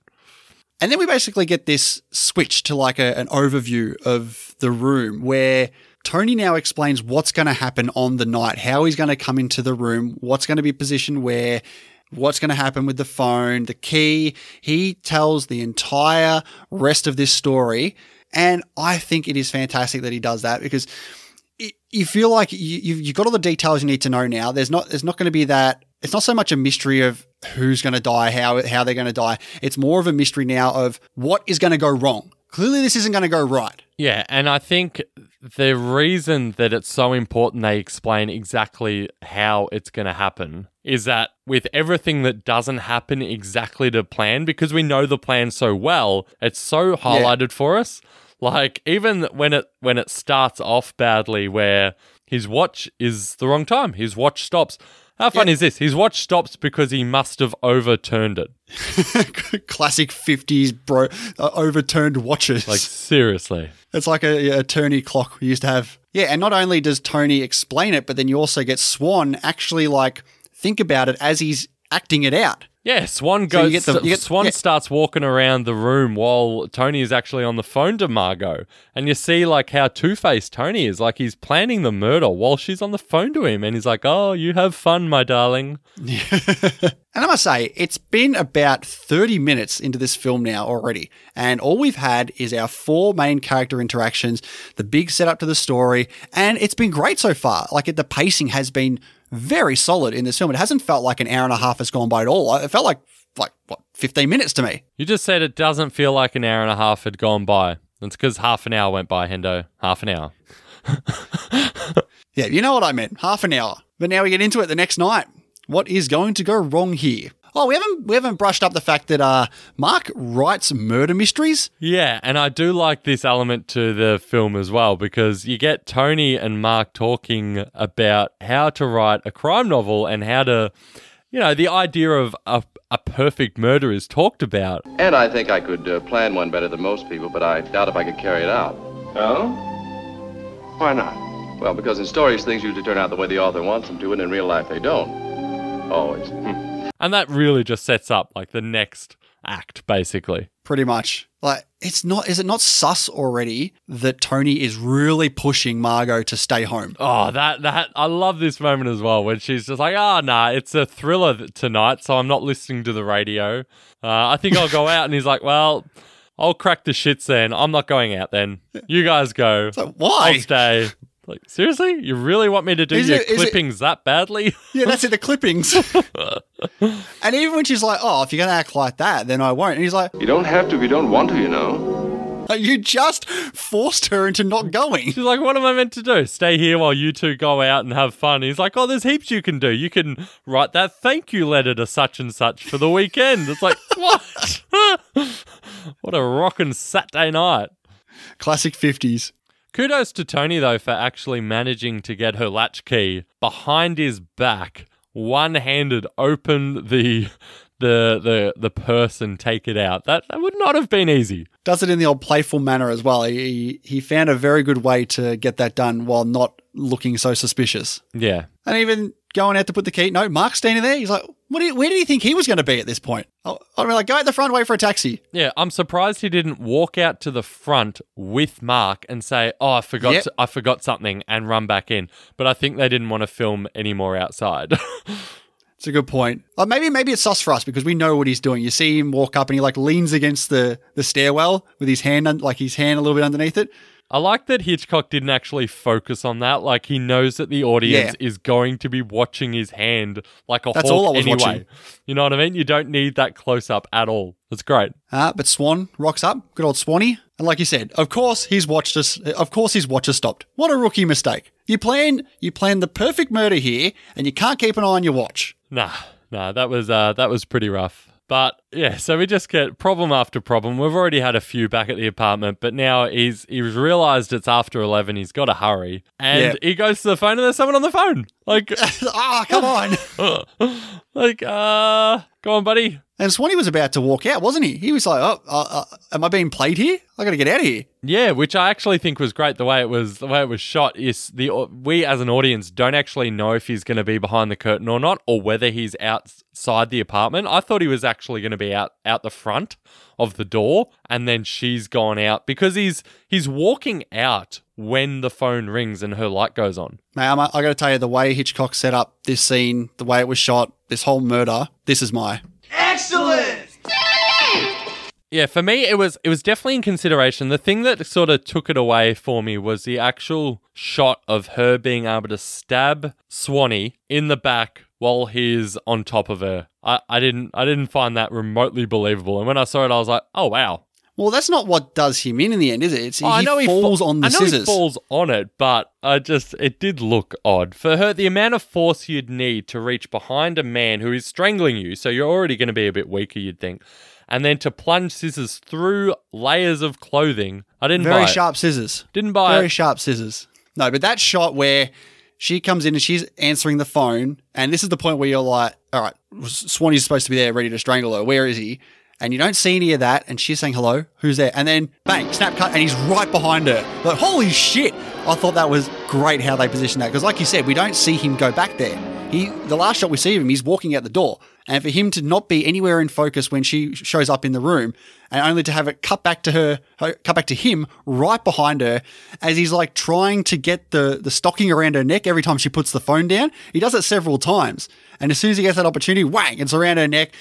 And then we basically get this switch to like a, an overview of the room where Tony now explains what's going to happen on the night, how he's going to come into the room, what's going to be positioned where, what's going to happen with the phone, the key. He tells the entire rest of this story. And I think it is fantastic that he does that because you feel like you, you've, you've got all the details you need to know now. There's not, there's not going to be that. It's not so much a mystery of who's going to die, how how they're going to die. It's more of a mystery now of what is going to go wrong. Clearly, this isn't going to go right. Yeah, and I think the reason that it's so important they explain exactly how it's going to happen is that with everything that doesn't happen exactly to plan, because we know the plan so well, it's so highlighted for us. Like even when it when it starts off badly, where his watch is the wrong time, his watch stops. How fun Yeah. is this? His watch stops because he must have overturned it. Classic fifties bro uh, overturned watches. Like seriously. It's like a, a Tony clock we used to have. Yeah, and not only does Tony explain it, but then you also get Swann actually like think about it as he's acting it out. Yeah, Swann So goes. get the- get- Swann yeah. starts walking around the room while Tony is actually on the phone to Margot, and you see like how two faced Tony is. Like he's planning the murder while she's on the phone to him, and he's like, "Oh, you have fun, my darling." And I must say, it's been about 30 minutes into this film now already. And all we've had is our four main character interactions, the big setup to the story, and it's been great so far. Like, the pacing has been very solid in this film. It hasn't felt like an hour and a half has gone by at all. It felt like, like what, 15 minutes to me. You just said it doesn't feel like an hour and a half had gone by. That's because half an hour went by, Hendo. Half an hour. Yeah, you know what I meant. Half an hour. But now we get into it the next night. What is going to go wrong here? Oh, we haven't we haven't brushed up the fact that uh, Mark writes murder mysteries. Yeah, and I do like this element to the film as well because you get Tony and Mark talking about how to write a crime novel and how to, you know, the idea of a, a perfect murder is talked about. And I think I could uh, plan one better than most people, but I doubt if I could carry it out. Oh? Why not? Well, because in stories, things usually turn out the way the author wants them to, and in real life, they don't. Always. And that really just sets up like the next act, basically. Pretty much. Like it's not is it not sus already that Tony is really pushing Margot to stay home? Oh, that that I love this moment as well when she's just like, "Ah, nah, it's a thriller th- tonight, so I'm not listening to the radio. Uh, I think I'll go out." And he's like, "Well, I'll crack the shits then. I'm not going out then. You guys go. So why? I'll stay." Like seriously, you really want me to do Is your it- clippings that badly? Yeah, that's it, the clippings. and even when she's like, Oh, if you're gonna act like that, then I won't. And he's like, You don't have to if you don't want to, you know. Uh, you just forced her into not going. She's like, "What am I meant to do? Stay here while you two go out and have fun?" He's like, "Oh, there's heaps you can do. You can write that thank you letter to such and such for the weekend." It's like, what? what a rockin' Saturday night. Classic fifties. Kudos to Tony though for actually managing to get her latchkey behind his back, one-handed open the the the the person take it out. That that would not have been easy. Does it in the old playful manner as well. He he found a very good way to get that done while not looking so suspicious. Yeah. And even going out to put the key. No, Mark's standing there. He's like, what? Do you, where did he think he was going to be at this point? Oh, I'd be like, go out the front, wait for a taxi. Yeah, I'm surprised he didn't walk out to the front with Mark and say, "Oh, I forgot, Yep. I forgot something," and run back in. But I think they didn't want to film any more outside. It's a good point. Or maybe maybe it's sus for us because we know what he's doing. You see him walk up and he like leans against the the stairwell with his hand un- like his hand a little bit underneath it. I like that Hitchcock didn't actually focus on that. Like he knows that the audience Yeah. is going to be watching his hand like a That's hawk all I was anyway. watching. You know what I mean? You don't need that close up at all. That's great. Uh, but Swann rocks up, good old Swanee, and like you said, of course he's watched us. Of course his watch has stopped. What a rookie mistake! You plan you plan the perfect murder here, and you can't keep an eye on your watch. Nah, nah, that was uh that was pretty rough. But yeah, so we just get problem after problem. We've already had a few back at the apartment, but now he's he's realized it's after eleven. He's got to hurry, and Yeah. he goes to the phone, and there's someone on the phone. Like, Ah, come on! like, uh, go on, buddy. And Swanee was about to walk out, wasn't he? He was like, "Oh, uh, uh, am I being played here? I got to get out of here." Yeah, which I actually think was great. The way it was, the way it was shot is the we as an audience don't actually know if he's going to be behind the curtain or not, or whether he's outside the apartment. I thought he was actually going to be out out the front of the door, and then she's gone out because he's he's walking out when the phone rings and her light goes on. Mate, I'm, I got to tell you, the way Hitchcock set up this scene, the way it was shot, this whole murder, this is my. Yeah, for me it was it was definitely in consideration. The thing that sort of took it away for me was the actual shot of her being able to stab Swanee in the back while he's on top of her. I, I didn't I didn't find that remotely believable. And when I saw it I was like, "Oh wow." Well, that's not what does him in in the end, is it? It's, Oh, I he know falls fa- on the I know scissors. he falls on it, but I just it did look odd. For her the amount of force you'd need to reach behind a man who is strangling you, so you're already going to be a bit weaker you'd think. And then to plunge scissors through layers of clothing. I didn't Very buy it. sharp scissors. Didn't buy Very it. sharp scissors. No, but that shot where she comes in and she's answering the phone, and this is the point where you're like, all right, Swanee's supposed to be there ready to strangle her. Where is he? And you don't see any of that, and she's saying, hello, who's there? And then bang, snap cut, and he's right behind her. Like, holy shit. I thought that was great how they positioned that. Because, like you said, we don't see him go back there. He, the last shot we see of him, he's walking out the door. And for him to not be anywhere in focus when she shows up in the room, and only to have it cut back to her, cut back to him right behind her, as he's like trying to get the the stocking around her neck every time she puts the phone down. He does it several times, and as soon as he gets that opportunity, whang, it's around her neck.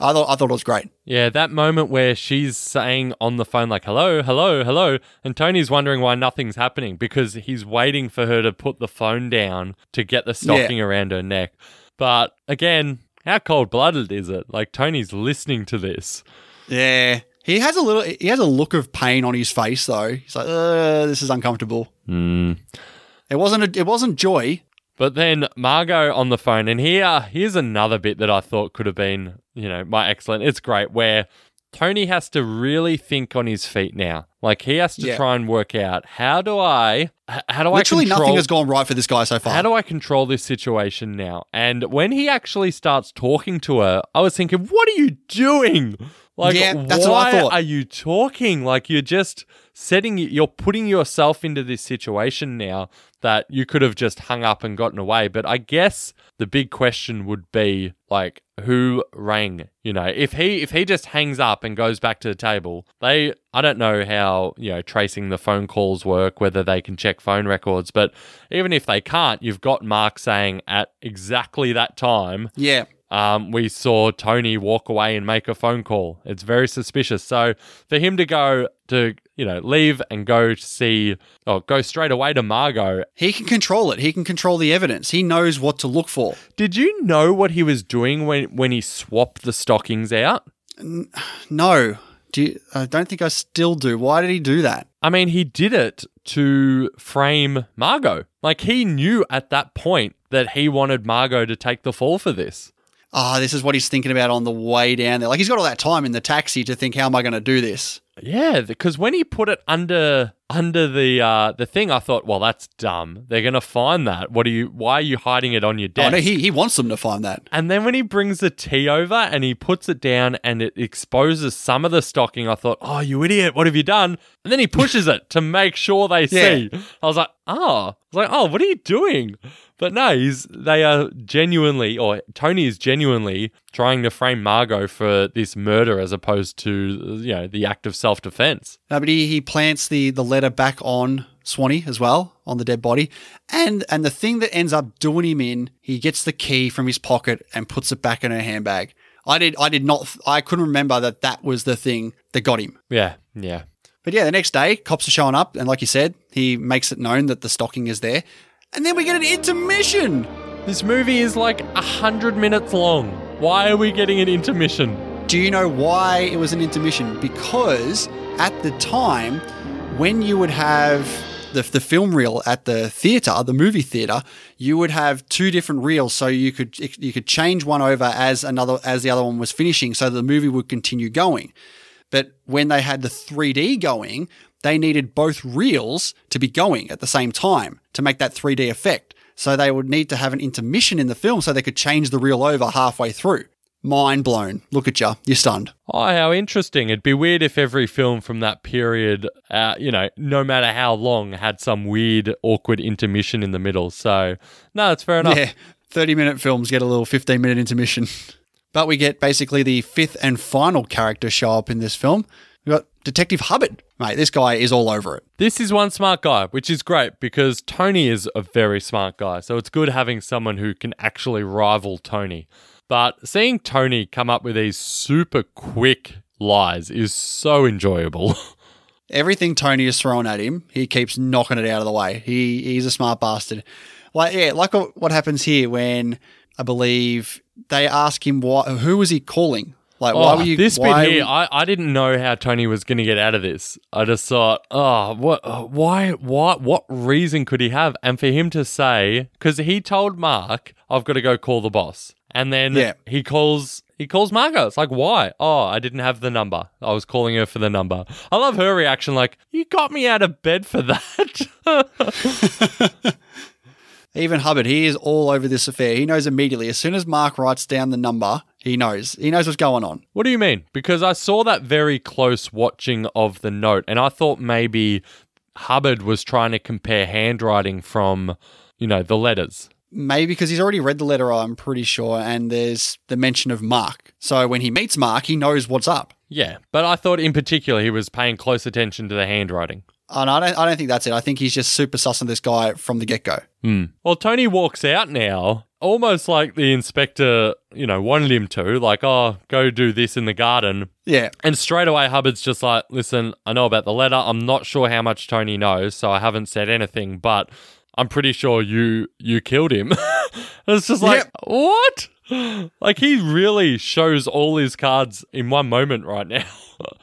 I thought I thought it was great. Yeah, that moment where she's saying on the phone, like, hello, hello, hello. And Tony's wondering why nothing's happening because he's waiting for her to put the phone down to get the stocking around her neck. But again, how cold blooded is it? Like, Tony's listening to this. Yeah, he has a little. He has a look of pain on his face though. He's like, uh, this is uncomfortable. It wasn't. A, it wasn't joy. But then Margot on the phone, and here, here's another bit that I thought could have been, you know, my excellent. It's great where Tony has to really think on his feet now. Like he has to Yeah. try and work out how do I, how do Literally I control, nothing has gone right for this guy so far. how do I control this situation now? And when he actually starts talking to her, I was thinking, what are you doing? Like, Yeah, that's why what I thought. are you talking? Like, you're just setting, you're putting yourself into this situation now that you could have just hung up and gotten away. But I guess the big question would be like, who rang? You know, if he if he just hangs up and goes back to the table, they I don't know how you know tracing the phone calls work, whether they can check phone records, but even if they can't, you've got Mark saying at exactly that time yeah, um, we saw Tony walk away and make a phone call. It's very suspicious. So for him to go to, you know, leave and go to see, or go straight away to Margot, he can control it. He can control the evidence. He knows what to look for. did you know what he was doing when, when he swapped the stockings out? No, do you, I don't think I still do. Why did he do that? I mean, he did it to frame Margot. Like he knew at that point that he wanted Margot to take the fall for this. Ah, this is what he's thinking about on the way down there. Like he's got all that time in the taxi to think, how am I going to do this? Yeah, because when he put it under under the uh, the thing. I thought, well, that's dumb. They're gonna find that. What are you? Why are you hiding it on your Oh, desk? no, he, he wants them to find that. and then when he brings the tea over and he puts it down and it exposes some of the stocking, I thought, oh, you idiot, what have you done? And then he pushes it to make sure they see. I was like, oh, I was like, oh, what are you doing? But no, he's they are genuinely, or Tony is genuinely trying to frame Margot for this murder as opposed to you know the act of self defense. No, but he, he plants the, the letter back on Swanee as well, on the dead body. And and the thing that ends up doing him in, he gets the key from his pocket and puts it back in her handbag. I did I did not I couldn't remember that that was the thing that got him. Yeah, yeah. But yeah, the next day, cops are showing up, and like you said, he makes it known that the stocking is there. And then we get an intermission. This movie is like a hundred minutes long. Why are we getting an intermission? Do you know why it was an intermission? Because at the time, when you would have the, the film reel at the theater, the movie theater, you would have two different reels, so you could you could change one over as another as the other one was finishing, so the movie would continue going. But when they had the 3D going, they needed both reels to be going at the same time to make that 3D effect. So they would need to have an intermission in the film so they could change the reel over halfway through. Mind blown. Look at you. You're stunned. Oh, how interesting. It'd be weird if every film from that period, uh, you know, no matter how long, had some weird, awkward intermission in the middle. So, no, that's fair enough. Yeah, 30 minute films get a little 15 minute intermission. But we get basically the fifth and final character show up in this film. Detective Hubbard. Mate, this guy is all over it. This is one smart guy, which is great because Tony is a very smart guy. So it's good having someone who can actually rival Tony. But seeing Tony come up with these super quick lies is so enjoyable. Everything Tony is throwing at him, he keeps knocking it out of the way. He he's a smart bastard. Like yeah, like what what happens here when I believe they ask him why who was he calling? Like why Oh, were you this why bit here, I, I didn't know how Tony was going to get out of this. I just thought, oh, what, uh, why, what, what reason could he have? And for him to say, because he told Mark, I've got to go call the boss, and then Yeah. he calls. He calls Margot. It's like, why? Oh, I didn't have the number. I was calling her for the number. I love her reaction. Like, you got me out of bed for that. Even Hubbard, he is all over this affair. He knows immediately. As soon as Mark writes down the number, he knows. He knows what's going on. What do you mean? Because I saw that very close watching of the note, and I thought maybe Hubbard was trying to compare handwriting from, you know, the letters. Maybe because he's already read the letter, I'm pretty sure, and there's the mention of Mark. So when he meets Mark, he knows what's up. Yeah, but I thought in particular he was paying close attention to the handwriting. And I don't, I don't think that's it. I think he's just super sussing this guy from the get go. Hmm. Well, Tony walks out now, almost like the inspector, you know, wanted him to, like, oh, go do this in the garden. Yeah. And straight away, Hubbard's just like, listen, I know about the letter. I'm not sure how much Tony knows, so I haven't said anything, but I'm pretty sure you you killed him. And it's just like, Yep. what? Like he really shows all his cards in one moment right now.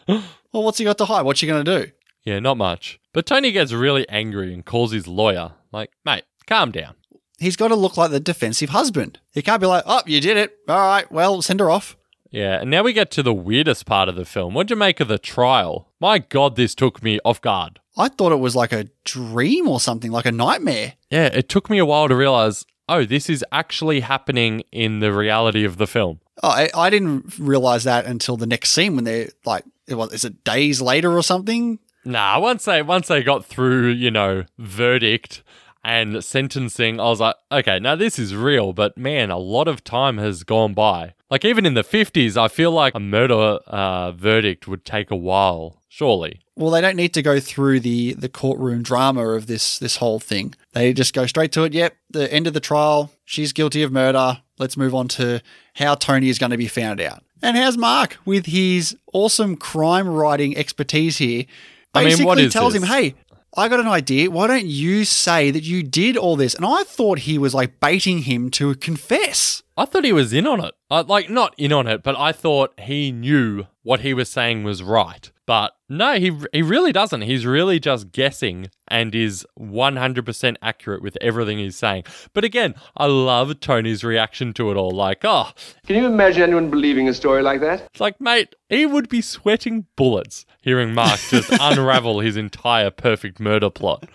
Well, what's he got to hide? What's he going to do? Yeah, not much. But Tony gets really angry and calls his lawyer, like, mate, calm down. He's got to look like the defensive husband. He can't be like, oh, you did it. All right, well, send her off. Yeah, and now we get to the weirdest part of the film. What'd you make of the trial? My God, this took me off guard. I thought it was like a dream or something, like a nightmare. Yeah, it took me a while to realize, oh, this is actually happening in the reality of the film. Oh, I, I didn't realize that until the next scene when they're like, it was, is it days later or something? Nah, once they once they got through, you know, verdict and sentencing, I was like, okay, now this is real, but man, a lot of time has gone by. Like even in the 50s, I feel like a murder uh, verdict would take a while, surely. Well, they don't need to go through the the courtroom drama of this this whole thing. They just go straight to it. Yep, the end of the trial. She's guilty of murder. Let's move on to how Tony is going to be found out. And how's Mark with his awesome crime writing expertise here? I mean, what Basically is tells this? him, "Hey, I got an idea. Why don't you say that you did all this?" And I thought he was like baiting him to confess. I thought he was in on it. Uh, like, not in on it, but I thought he knew what he was saying was right. But no, he he really doesn't. He's really just guessing and is 100% accurate with everything he's saying. But again, I love Tony's reaction to it all. Like, oh, Can you imagine anyone believing a story like that? it's like, mate, he would be sweating bullets hearing Mark just unravel his entire perfect murder plot.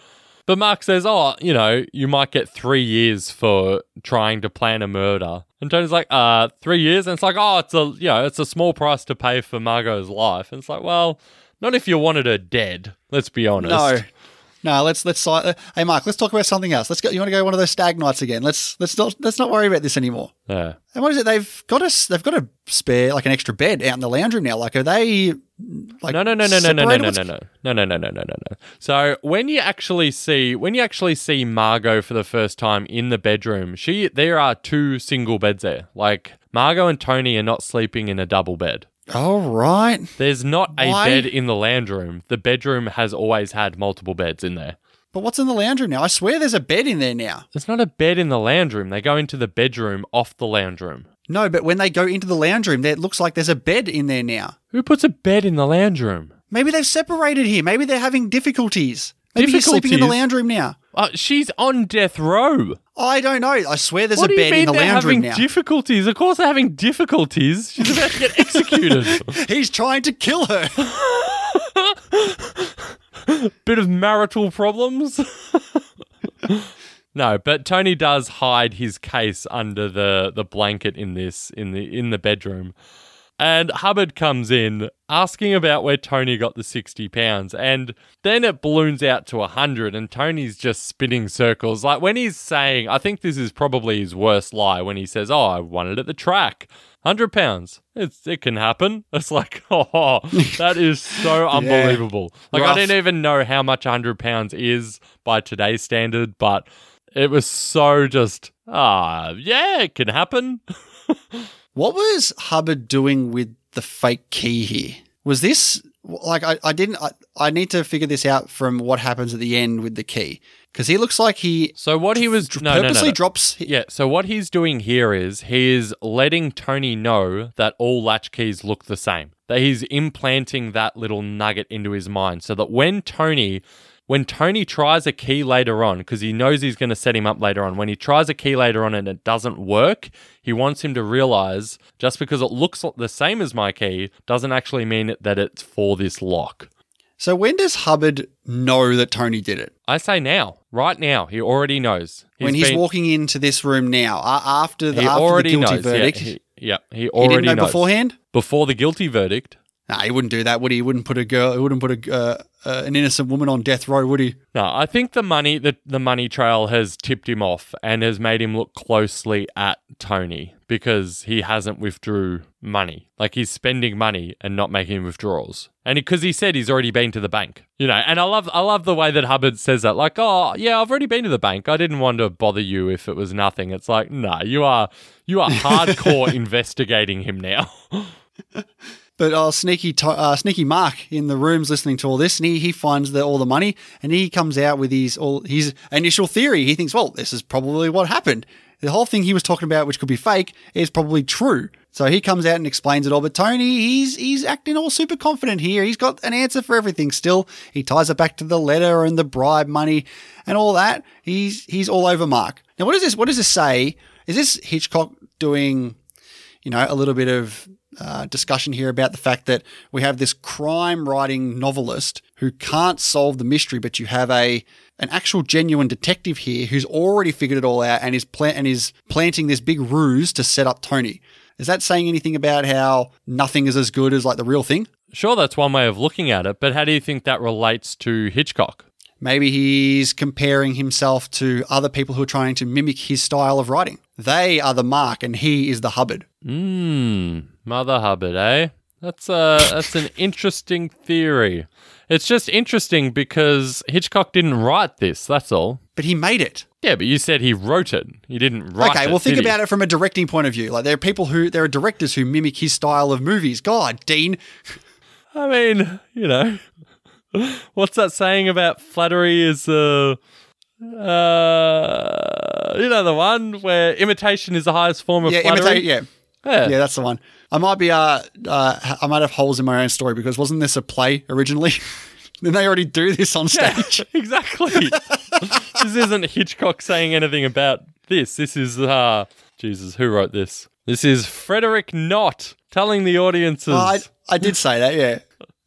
But Mark says, oh, you know, you might get three years for trying to plan a murder. And Tony's like, uh, three years? And it's like, oh, it's a, you know, it's a small price to pay for Margot's life. And it's like, well, not if you wanted her dead. Let's be honest. No. No, let's let's uh, hey Mark, let's talk about something else. Let's go. You want to go one of those stag nights again? Let's let's not let's not worry about this anymore. Yeah. And what is it? They've got us. They've got a spare like an extra bed out in the lounge room now. Like, are they? Like, No, no, no, no, no, no, no, no, no, no, no, no, no, no, no, no, no. So when you actually see when you actually see Margot for the first time in the bedroom, she there are two single beds there. Like Margot and Tony are not sleeping in a double bed. All right. There's not a Why? bed in the lounge room. The bedroom has always had multiple beds in there. But what's in the lounge room now? I swear there's a bed in there now. There's not a bed in the lounge room. They go into the bedroom off the lounge room. No, but when they go into the lounge room, there it looks like there's a bed in there now. Who puts a bed in the lounge room? Maybe they've separated here. Maybe they're having difficulties. Maybe he's sleeping in the Difficulties? lounge room now. Uh, she's on death row. I don't know. I swear there's what a do you bed mean in the they're lounge having room now. difficulties? Of course they're having difficulties. She's about to get executed. He's trying to kill her. Bit of marital problems. No, but Tony does hide his case under the, the blanket in this in the in the bedroom. And Hubbard comes in asking about where Tony got the 60 pounds. And then it balloons out to 100, and Tony's just spinning circles. Like when he's saying, I think this is probably his worst lie when he says, Oh, I won it at the track. 100 pounds. It's, it can happen. It's like, oh, that is so unbelievable. Like, I Rough. didn't even know how much 100 pounds is by today's standard, but it was so just, ah, yeah, it can happen. What was Hubbard doing with the fake key here? Was this like I, I didn't I, I need to figure this out from what happens at the end with the key because he looks like he So what he was no, no, no, purposely no. drops Yeah, so what he's doing here is he is letting Tony know that all latch keys look the same. That he's implanting that little nugget into his mind so that when Tony when Tony tries a key later on because he knows he's going to set him up later on, when he tries a key later on and it doesn't work, he wants him to realize just because it looks the same as my key doesn't actually mean that it's for this lock. So when does Hubbard know that Tony did it? I say now, right now, he already knows. when he's been- walking into this room now, uh, after the he after already the guilty knows. verdict, Yeah, he, yeah, he he already didn't know knows. beforehand. Before the guilty verdict. Nah, he wouldn't do that, would he? He wouldn't put a girl, he wouldn't put a uh, uh, an innocent woman on death row, would he? No, I think the money the, the money trail has tipped him off and has made him look closely at Tony because he hasn't withdrew money. Like he's spending money and not making withdrawals. And because he said he's already been to the bank. You know, and I love I love the way that Hubbard says that. Like, oh yeah, I've already been to the bank. I didn't want to bother you if it was nothing. It's like, nah, you are you are hardcore investigating him now. But uh, sneaky, uh, sneaky Mark in the rooms listening to all this, and he, he finds the, all the money, and he comes out with his all his initial theory. He thinks, well, this is probably what happened. The whole thing he was talking about, which could be fake, is probably true. So he comes out and explains it all. But Tony, he's he's acting all super confident here. He's got an answer for everything. Still, he ties it back to the letter and the bribe money and all that. He's he's all over Mark. Now, what does this? What does this say? Is this Hitchcock doing? you know, a little bit of uh, discussion here about the fact that we have this crime writing novelist who can't solve the mystery, but you have a an actual genuine detective here who's already figured it all out and is pla- and is planting this big ruse to set up Tony. Is that saying anything about how nothing is as good as like the real thing? sure, that's one way of looking at it, but how do you think that relates to Hitchcock? Maybe he's comparing himself to other people who are trying to mimic his style of writing. They are the Mark and he is the Hubbard. Mmm, Mother Hubbard, eh? That's a that's an interesting theory. It's just interesting because Hitchcock didn't write this. That's all. But he made it. Yeah, but you said he wrote it. He didn't write it. okay, well, think about it from a directing point of view. Like, there are people who, there are directors who mimic his style of movies. God, Dean. I mean, you know, what's that saying about flattery is uh uh you know the one where imitation is the highest form of Yeah, flattery. imitate. Yeah. yeah. Yeah, that's the one. I might be uh, uh I might have holes in my own story because wasn't this a play originally? Then they already do this on stage. exactly. this isn't Hitchcock saying anything about this. This is uh Jesus, who wrote this? This is Frederick Knott telling the audiences. Oh, I, I did say that, yeah.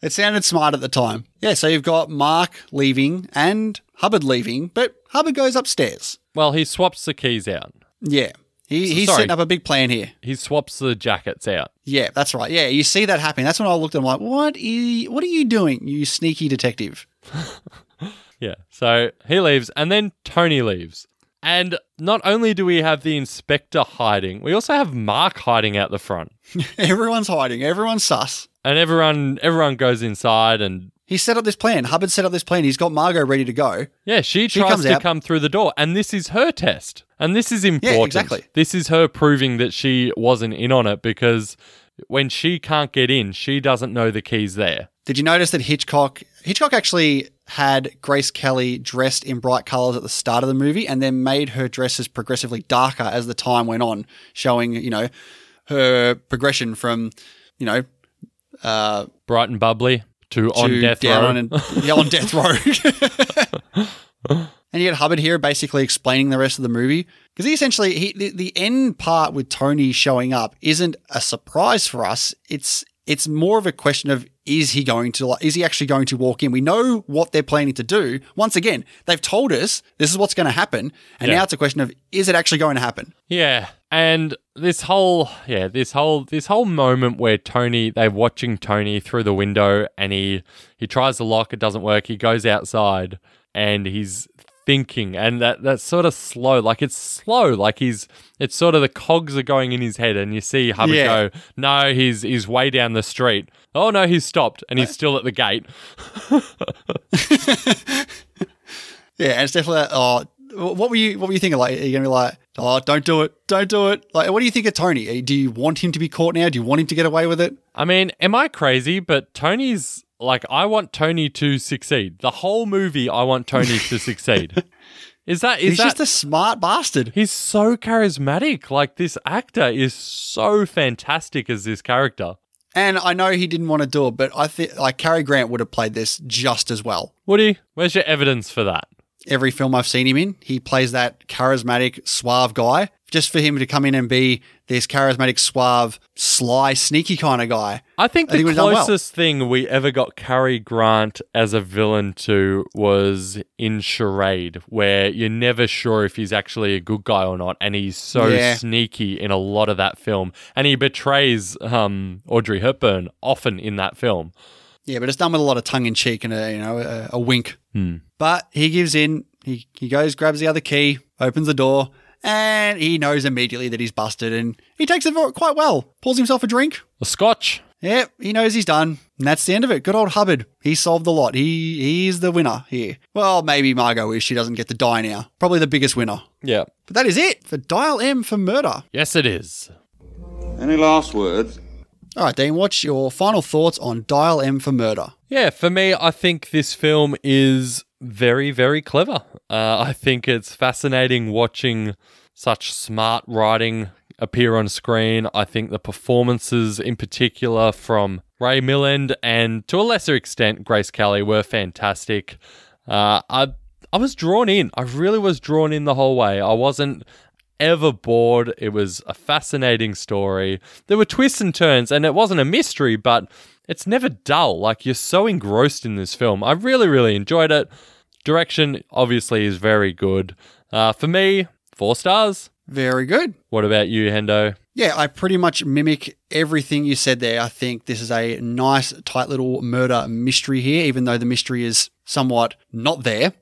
It sounded smart at the time. Yeah, so you've got Mark leaving and Hubbard leaving, but Hubbard goes upstairs. well, he swaps the keys out. Yeah. He, he's Sorry. setting up a big plan here. He swaps the jackets out. Yeah, that's right. Yeah, you see that happening. That's when I looked at him like, what, is, what are you doing, you sneaky detective? Yeah. So he leaves, and then Tony leaves. And not only do we have the inspector hiding, we also have Mark hiding out the front. Everyone's hiding. Everyone's sus. And everyone everyone goes inside and He set up this plan. Hubbard set up this plan. He's got Margot ready to go. yeah, she tries to out. come through the door. And this is her test. And this is important. Yeah, exactly. This is her proving that she wasn't in on it because when she can't get in, she doesn't know the key's there. Did you notice that Hitchcock Hitchcock actually had Grace Kelly dressed in bright colors at the start of the movie and then made her dresses progressively darker as the time went on, showing, you know, her progression from, you know, uh, Bright and bubbly to, on death row. and yeah, on death row. and you get Hubbard here basically explaining the rest of the movie because he essentially he the, the end part with Tony showing up isn't a surprise for us. It's it's more of a question of is he going to like is he actually going to walk in? We know what they're planning to do. Once again, they've told us this is what's going to happen, and Yeah. now it's a question of is it actually going to happen? Yeah, and this whole yeah, this whole this whole moment where Tony they're watching Tony through the window and he he tries to lock, it doesn't work. He goes outside and he's thinking and that that's sort of slow like it's slow like he's it's sort of the cogs are going in his head and you see Hubbard Yeah. go no he's he's way down the street oh no he's stopped and he's still at the gate Yeah, and it's definitely like, oh, what were you what were you thinking? Like, are you gonna be like, oh, don't do it, don't do it? Like, what do you think of Tony? Eh, do you want him to be caught now? Do you want him to get away with it? I mean, am I crazy? But Tony's like, I want Tony to succeed. The whole movie, I want Tony to succeed. Is that is He's that? just a smart bastard. he's so charismatic. Like this actor is so fantastic as this character. And I know he didn't want to do it, but I think like Cary Grant would have played this just as well. Woody, where's your evidence for that? Every film I've seen him in, he plays that charismatic, suave guy. Just for him to come in and be this charismatic, suave, sly, sneaky kind of guy. I think I the think we've well. closest thing we ever got Cary Grant as a villain to was in Charade, where you're never sure if he's actually a good guy or not, and he's so Yeah. sneaky in a lot of that film, and he betrays um, Audrey Hepburn often in that film. Yeah, but it's done with a lot of tongue in cheek and a you know a, a wink. Hmm. But he gives in. He he goes, grabs the other key, opens the door, and he knows immediately that he's busted, and he takes it quite well. Pulls himself a drink. a Scotch. Yep, he knows he's done, and that's the end of it. Good old Hubbard. He solved the lot. He he's the winner here. Well, maybe Margot is. She doesn't get to die now. Probably the biggest winner. Yeah. But that is it for Dial M for murder. Yes, it is. Any last words? All right, Dean. What's your final thoughts on Dial M for murder? Yeah, for me, I think this film is very, very clever. Uh, I think it's fascinating watching such smart writing appear on screen. I think the performances, in particular, from Ray Milland and to a lesser extent Grace Kelly, were fantastic. Uh, I I was drawn in. I really was drawn in the whole way. I wasn't ever bored. It was a fascinating story. There were twists and turns, and it wasn't a mystery, but it's never dull. Like you're so engrossed in this film. I really, really enjoyed it. Direction obviously is very good. Uh, for me, four stars. Very good. What about you, Hendo? Yeah, I pretty much mimic everything you said there. I think this is a nice, tight little murder mystery here, even though the mystery is somewhat not there.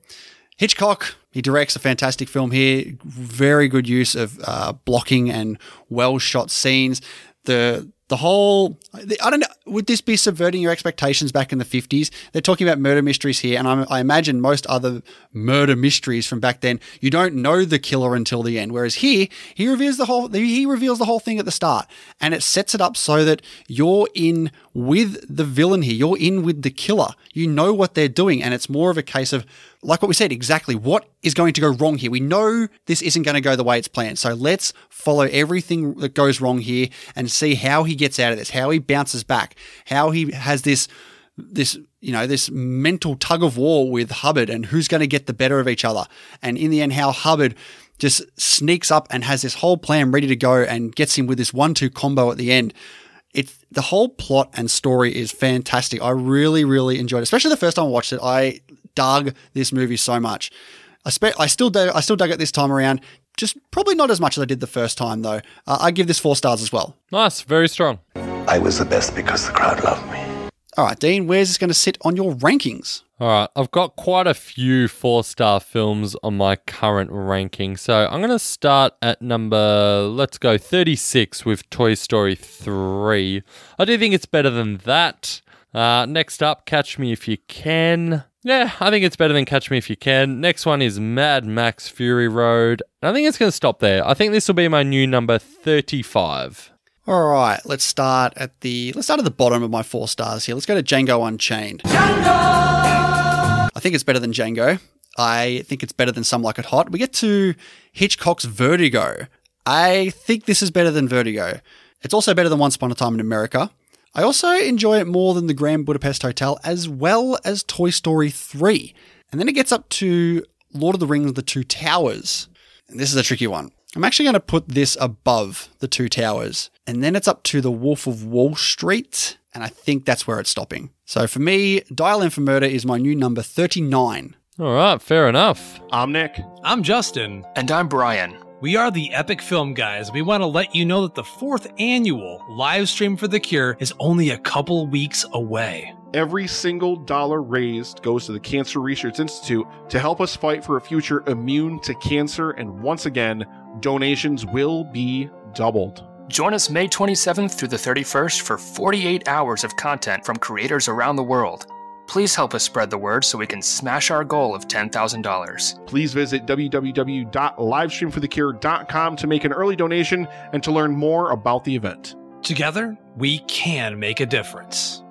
Hitchcock, he directs a fantastic film here. Very good use of uh, blocking and well shot scenes. The the whole I don't know. Would this be subverting your expectations back in the fifties? They're talking about murder mysteries here, and I, I imagine most other murder mysteries from back then, you don't know the killer until the end. Whereas here, he reveals the whole he reveals the whole thing at the start, and it sets it up so that you're in with the villain here. You're in with the killer. You know what they're doing, and it's more of a case of like what we said, exactly what is going to go wrong here. We know this isn't going to go the way it's planned. So let's follow everything that goes wrong here and see how he gets out of this, how he bounces back, how he has this this you know this mental tug of war with Hubbard and who's going to get the better of each other. And in the end how Hubbard just sneaks up and has this whole plan ready to go and gets him with this one-two combo at the end. It's the whole plot and story is fantastic. I really, really enjoyed it, especially the first time I watched it. I dug this movie so much. I, spe- I still dug, I still dug it this time around. Just probably not as much as I did the first time though. Uh, I give this four stars as well. Nice, very strong. I was the best because the crowd loved me. All right, Dean, where's this going to sit on your rankings? All right, I've got quite a few four star films on my current ranking. So I'm going to start at number, let's go 36 with Toy Story 3. I do think it's better than that. Uh, next up, Catch Me If You Can. Yeah, I think it's better than Catch Me If You Can. Next one is Mad Max Fury Road. I think it's going to stop there. I think this will be my new number 35. All right, let's start at the let's start at the bottom of my four stars here. Let's go to Django Unchained. Django! I think it's better than Django. I think it's better than Some Like It Hot. We get to Hitchcock's Vertigo. I think this is better than Vertigo. It's also better than Once Upon a Time in America. I also enjoy it more than the Grand Budapest Hotel, as well as Toy Story 3. And then it gets up to Lord of the Rings The Two Towers. And this is a tricky one. I'm actually going to put this above The Two Towers. And then it's up to The Wolf of Wall Street. And I think that's where it's stopping. So for me, Dial M for Murder is my new number 39. All right, fair enough. I'm Nick. I'm Justin. And I'm Brian. We are the Epic Film Guys. We want to let you know that the fourth annual live stream for The Cure is only a couple weeks away. Every single dollar raised goes to the Cancer Research Institute to help us fight for a future immune to cancer. And once again, donations will be doubled. Join us May 27th through the 31st for 48 hours of content from creators around the world. Please help us spread the word so we can smash our goal of $10,000. Please visit www.livestreamforthecure.com to make an early donation and to learn more about the event. Together, we can make a difference.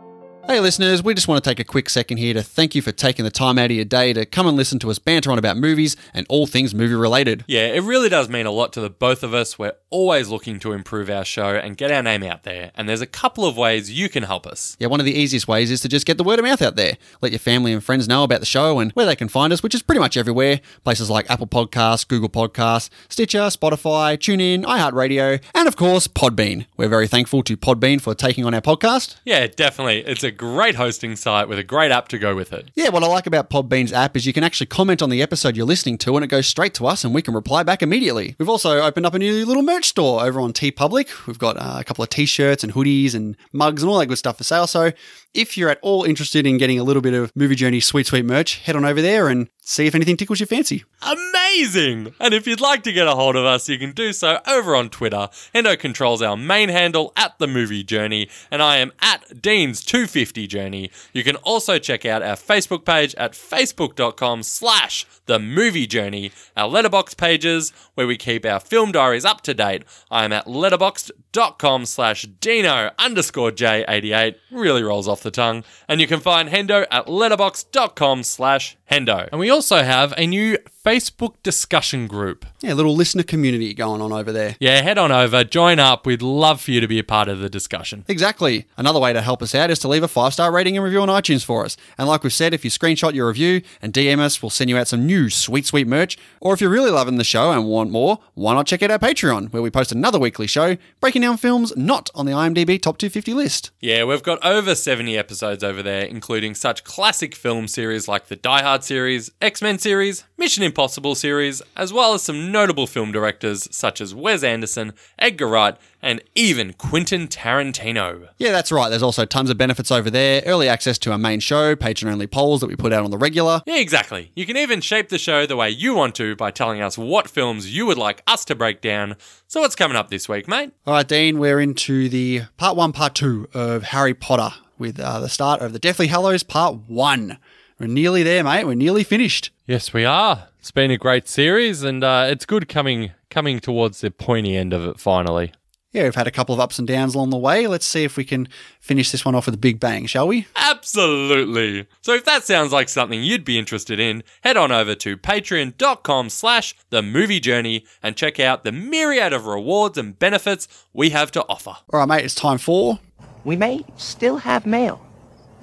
Hey, listeners, we just want to take a quick second here to thank you for taking the time out of your day to come and listen to us banter on about movies and all things movie related. Yeah, it really does mean a lot to the both of us. We're always looking to improve our show and get our name out there, and there's a couple of ways you can help us. Yeah, one of the easiest ways is to just get the word of mouth out there. Let your family and friends know about the show and where they can find us, which is pretty much everywhere. Places like Apple Podcasts, Google Podcasts, Stitcher, Spotify, TuneIn, iHeartRadio, and of course, Podbean. We're very thankful to Podbean for taking on our podcast. Yeah, definitely. It's a great hosting site with a great app to go with it. Yeah, what I like about Podbean's app is you can actually comment on the episode you're listening to and it goes straight to us and we can reply back immediately. We've also opened up a new little merch store over on TeePublic. We've got uh, a couple of t-shirts and hoodies and mugs and all that good stuff for sale. So if you're at all interested in getting a little bit of Movie Journey sweet sweet merch, head on over there and see if anything tickles your fancy. Amazing! And if you'd like to get a hold of us, you can do so over on Twitter. Hendo controls our main handle at the Movie Journey, and I am at Dean's250 Journey. You can also check out our Facebook page at facebook.com slash the movie journey, our letterboxd pages where we keep our film diaries up to date. I am at letterboxd.com slash deano underscore J88. Really rolls off the tongue. And you can find Hendo at letterboxd.com slash Hendo. And we also have a new Facebook discussion group. Yeah, a little listener community going on over there. Yeah, head on over, join up. We'd love for you to be a part of the discussion. Exactly. Another way to help us out is to leave a five star rating and review on iTunes for us. And like we've said, if you screenshot your review and DM us, we'll send you out some new sweet, sweet merch. Or if you're really loving the show and want more, why not check out our Patreon, where we post another weekly show breaking down films not on the IMDb Top 250 list. Yeah, we've got over 70 episodes over there, including such classic film series like the Die Hard series, X Men series, Mission Impossible series, as well as some notable film directors such as Wes Anderson, Edgar Wright, and even Quentin Tarantino. Yeah, that's right. There's also tons of benefits over there early access to our main show, patron only polls that we put out on the regular. Yeah, exactly. You can even shape the show the way you want to by telling us what films you would like us to break down. So, what's coming up this week, mate? All right, Dean, we're into the part one, part two of Harry Potter with uh, the start of the Deathly Hallows part one. We're nearly there, mate. We're nearly finished. Yes, we are. It's been a great series, and uh, it's good coming coming towards the pointy end of it finally. yeah, we've had a couple of ups and downs along the way. Let's see if we can finish this one off with a big bang, shall we? Absolutely. So if that sounds like something you'd be interested in, head on over to patreon.com slash the movie journey and check out the myriad of rewards and benefits we have to offer. All right, mate, it's time for. We may still have mail.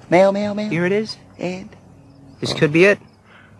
Mail, mail, mail. Here it is. And this could be it.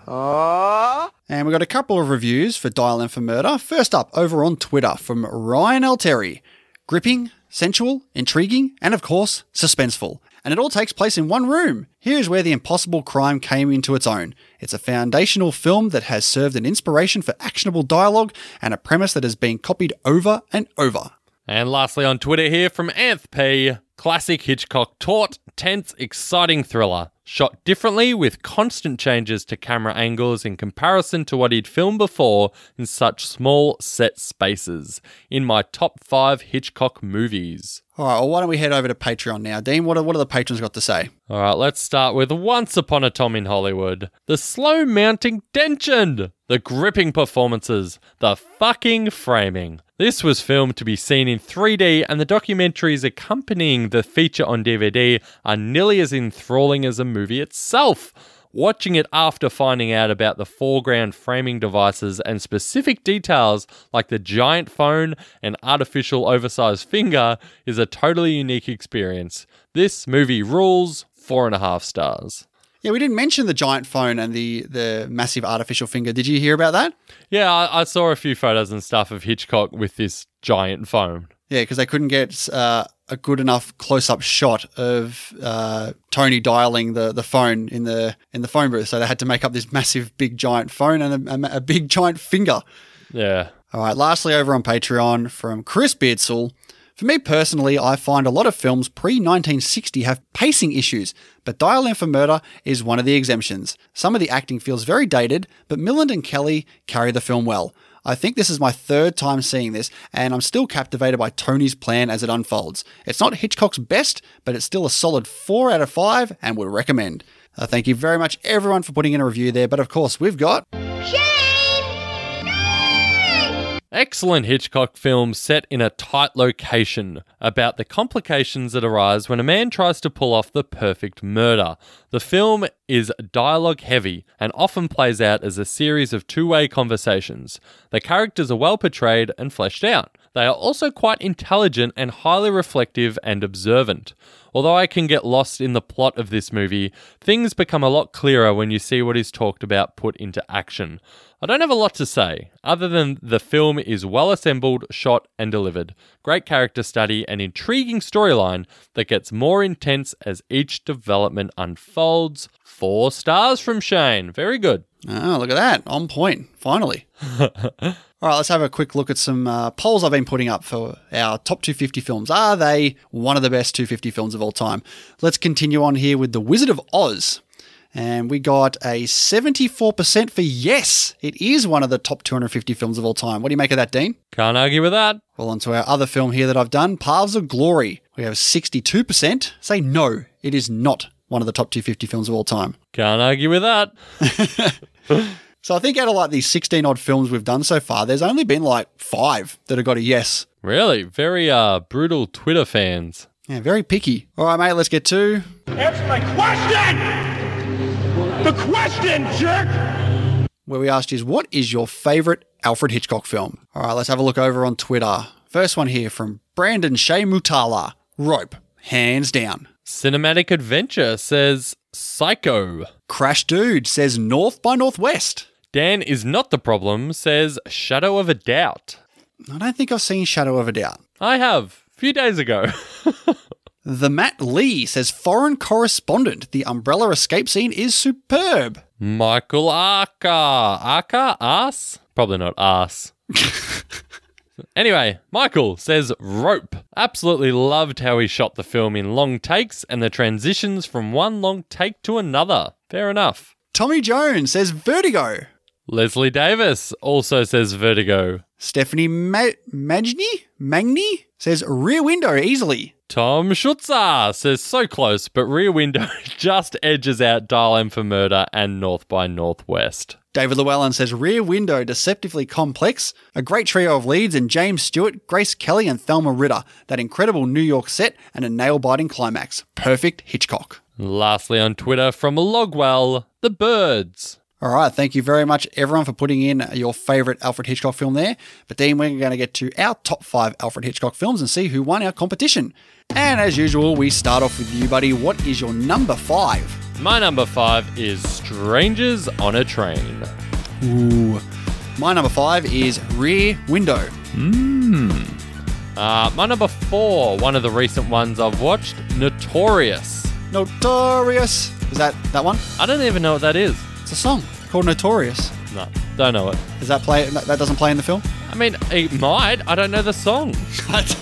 Oh. And we've got a couple of reviews for Dial M for Murder. First up, over on Twitter from Ryan L. Terry. Gripping, sensual, intriguing, and of course, suspenseful. And it all takes place in one room. Here's where the impossible crime came into its own. It's a foundational film that has served an inspiration for actionable dialogue and a premise that has been copied over and over. And lastly on Twitter here from Anth P. Classic Hitchcock taut, tense, exciting thriller. Shot differently with constant changes to camera angles in comparison to what he'd filmed before in such small set spaces. In my top five Hitchcock movies. All right, well, why don't we head over to Patreon now? Dean, what, are, what are the patrons got to say? All right, let's start with Once Upon a Time in Hollywood. The slow mounting tension, the gripping performances, the fucking framing. This was filmed to be seen in 3D, and the documentaries accompanying the feature on DVD are nearly as enthralling as the movie itself. Watching it after finding out about the foreground framing devices and specific details like the giant phone and artificial oversized finger is a totally unique experience. This movie rules four and a half stars. Yeah, we didn't mention the giant phone and the the massive artificial finger. Did you hear about that? Yeah, I, I saw a few photos and stuff of Hitchcock with this giant phone. Yeah, because they couldn't get uh, a good enough close up shot of uh, Tony dialing the, the phone in the in the phone booth, so they had to make up this massive big giant phone and a, a, a big giant finger. Yeah. All right. Lastly, over on Patreon from Chris Beardsall. For me personally, I find a lot of films pre 1960 have pacing issues, but Dial M for Murder is one of the exemptions. Some of the acting feels very dated, but Milland and Kelly carry the film well. I think this is my third time seeing this, and I'm still captivated by Tony's plan as it unfolds. It's not Hitchcock's best, but it's still a solid 4 out of 5 and would recommend. Uh, thank you very much, everyone, for putting in a review there. But of course, we've got. Excellent Hitchcock film set in a tight location about the complications that arise when a man tries to pull off the perfect murder. The film is dialogue heavy and often plays out as a series of two way conversations. The characters are well portrayed and fleshed out. They are also quite intelligent and highly reflective and observant. Although I can get lost in the plot of this movie, things become a lot clearer when you see what is talked about put into action. I don't have a lot to say, other than the film is well assembled, shot, and delivered. Great character study and intriguing storyline that gets more intense as each development unfolds. Four stars from Shane. Very good. Oh, look at that. On point. Finally. All right, let's have a quick look at some uh, polls I've been putting up for our top 250 films. Are they one of the best 250 films of all time? Let's continue on here with The Wizard of Oz. And we got a 74% for yes, it is one of the top 250 films of all time. What do you make of that, Dean? Can't argue with that. Well, on to our other film here that I've done, Paths of Glory. We have 62% say no, it is not one of the top 250 films of all time. Can't argue with that. so I think out of like these 16 odd films we've done so far, there's only been like five that have got a yes. Really? Very uh, brutal Twitter fans. Yeah, very picky. All right, mate, let's get to. Answer my question! The question, jerk! Where we asked is, what is your favourite Alfred Hitchcock film? All right, let's have a look over on Twitter. First one here from Brandon Shea Mutala. Rope, hands down. Cinematic Adventure says Psycho. Crash Dude says North by Northwest. Dan is not the problem says Shadow of a Doubt. I don't think I've seen Shadow of a Doubt. I have. A few days ago. The Matt Lee says foreign correspondent. The umbrella escape scene is superb. Michael Arca. Arca? Ass? Probably not ass. anyway, Michael says rope. Absolutely loved how he shot the film in long takes and the transitions from one long take to another. Fair enough. Tommy Jones says vertigo. Leslie Davis also says vertigo. Stephanie Ma- says Rear Window easily. Tom Schutzer says so close, but Rear Window just edges out Dial M for Murder and North by Northwest. David Llewellyn says Rear Window deceptively complex, a great trio of leads in James Stewart, Grace Kelly, and Thelma Ritter. That incredible New York set and a nail biting climax. Perfect Hitchcock. Lastly, on Twitter from Logwell, The Birds. All right, thank you very much, everyone, for putting in your favourite Alfred Hitchcock film there. But then we're going to get to our top five Alfred Hitchcock films and see who won our competition. And as usual, we start off with you, buddy. What is your number five? My number five is Strangers on a Train. Ooh. My number five is Rear Window. Mmm. Uh, my number four, one of the recent ones I've watched, Notorious. Notorious. Is that that one? I don't even know what that is. It's a song called Notorious. No, don't know it. Does that play? That doesn't play in the film? I mean, it might. I don't know the song. it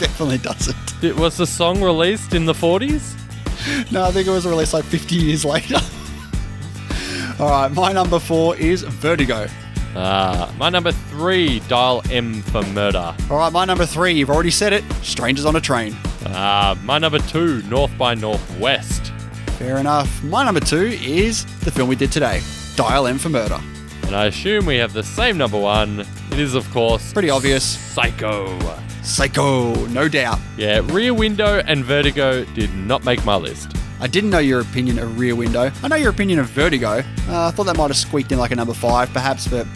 definitely doesn't. It, was the song released in the 40s? No, I think it was released like 50 years later. All right, my number four is Vertigo. Ah, my number three, Dial M for Murder. All right, my number three, you've already said it Strangers on a Train. Ah, my number two, North by Northwest. Fair enough. My number two is the film we did today Dial M for Murder. And I assume we have the same number one. It is, of course, Pretty obvious. Psycho. Psycho, no doubt. Yeah, Rear Window and Vertigo did not make my list. I didn't know your opinion of Rear Window. I know your opinion of Vertigo. Uh, I thought that might have squeaked in like a number five, perhaps, but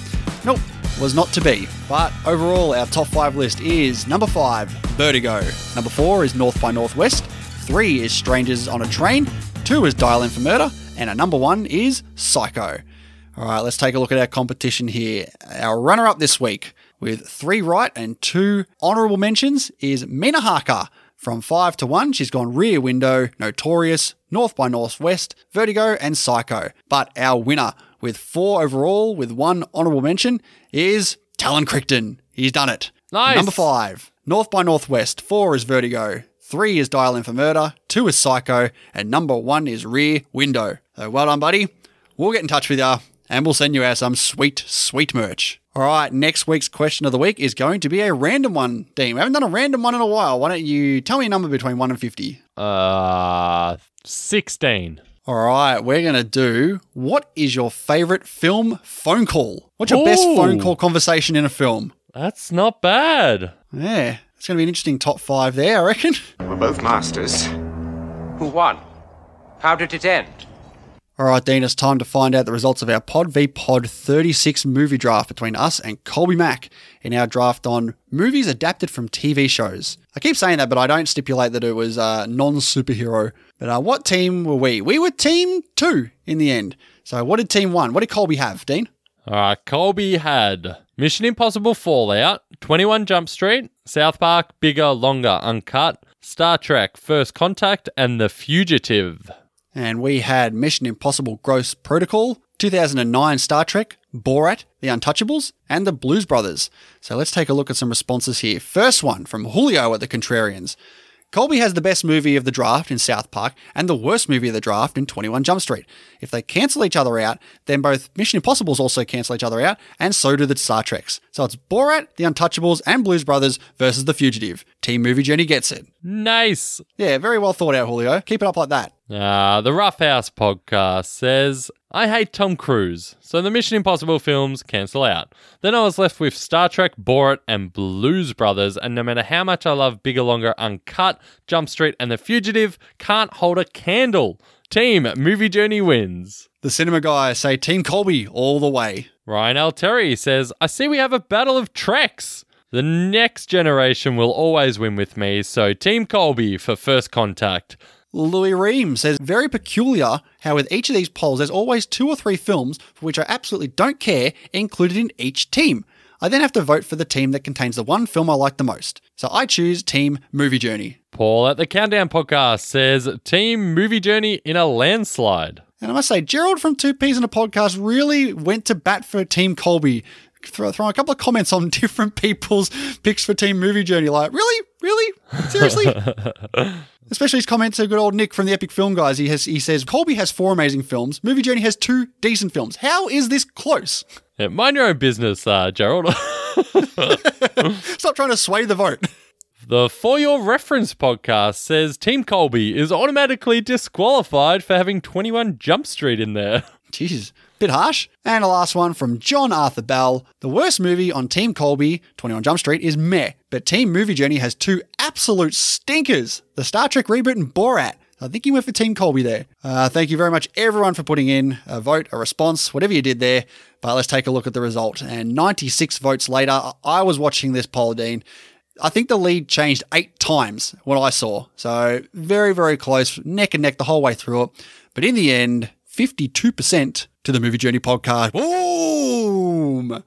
nope, was not to be. But overall, our top five list is number five, Vertigo. Number four is North by Northwest. Three is Strangers on a Train. Two is Dial M for Murder. And our number one is Psycho. All right, let's take a look at our competition here. Our runner up this week with three right and two honourable mentions is Mina Harker. From 5 to 1, she's gone Rear Window, Notorious, North by Northwest, Vertigo, and Psycho. But our winner, with 4 overall, with one honourable mention, is Talon Crichton. He's done it. Nice. Number 5, North by Northwest. 4 is Vertigo. 3 is Dial M for Murder. 2 is Psycho. And number 1 is Rear Window. So well done, buddy. We'll get in touch with you and we'll send you out some sweet, sweet merch. All right, next week's question of the week is going to be a random one, Dean. We haven't done a random one in a while. Why don't you tell me a number between 1 and 50? Uh, 16. All right, we're going to do what is your favorite film phone call? What's your best phone call conversation in a film? That's not bad. Yeah, it's going to be an interesting top five there, I reckon. We're both masters. Who won? How did it end? All right, Dean, it's time to find out the results of our Pod v Pod 36 movie draft between us and Colby Mack in our draft on movies adapted from TV shows. I keep saying that, but I don't stipulate that it was uh, non superhero. But uh, what team were we? We were team two in the end. So what did team one? What did Colby have, Dean? All right, Colby had Mission Impossible Fallout, 21 Jump Street, South Park, Bigger, Longer, Uncut, Star Trek, First Contact, and The Fugitive. And we had Mission Impossible Ghost Protocol, 2009 Star Trek, Borat, The Untouchables, and The Blues Brothers. So let's take a look at some responses here. First one from Julio at the Contrarians. Colby has the best movie of the draft in South Park and the worst movie of the draft in 21 Jump Street. If they cancel each other out, then both Mission Impossibles also cancel each other out, and so do the Star Treks. So it's Borat, The Untouchables, and Blues Brothers versus The Fugitive. Team Movie Journey gets it. Nice. Yeah, very well thought out, Julio. Keep it up like that. Uh, the Rough House podcast says, I hate Tom Cruise, so the Mission Impossible films cancel out. Then I was left with Star Trek, Borat, and Blues Brothers, and no matter how much I love Bigger, Longer, Uncut, Jump Street, and The Fugitive, can't hold a candle. Team Movie Journey wins. The cinema guy say Team Colby all the way. Ryan L. Terry says, I see we have a battle of Treks. The next generation will always win with me, so Team Colby for first contact. Louis Ream says, very peculiar how with each of these polls, there's always two or three films for which I absolutely don't care included in each team. I then have to vote for the team that contains the one film I like the most. So I choose Team Movie Journey. Paul at the Countdown podcast says, Team Movie Journey in a landslide. And I must say, Gerald from Two Peas in a Podcast really went to bat for Team Colby, throw, throwing a couple of comments on different people's picks for Team Movie Journey. Like, really? Really? Seriously? Especially his comments to good old Nick from the Epic Film Guys. He has he says Colby has four amazing films. Movie Journey has two decent films. How is this close? Yeah, mind your own business, uh, Gerald. Stop trying to sway the vote. The For Your Reference podcast says Team Colby is automatically disqualified for having 21 Jump Street in there. Jeez, bit harsh. And a last one from John Arthur Bell. The worst movie on Team Colby, 21 Jump Street, is Meh, but Team Movie Journey has two absolute stinkers the Star Trek reboot and Borat. I think you went for Team Colby there. Uh, thank you very much, everyone, for putting in a vote, a response, whatever you did there. But let's take a look at the result. And 96 votes later, I was watching this poll, Dean. I think the lead changed eight times when I saw. So very, very close, neck and neck the whole way through it. But in the end, 52% to the Movie Journey podcast. Boom!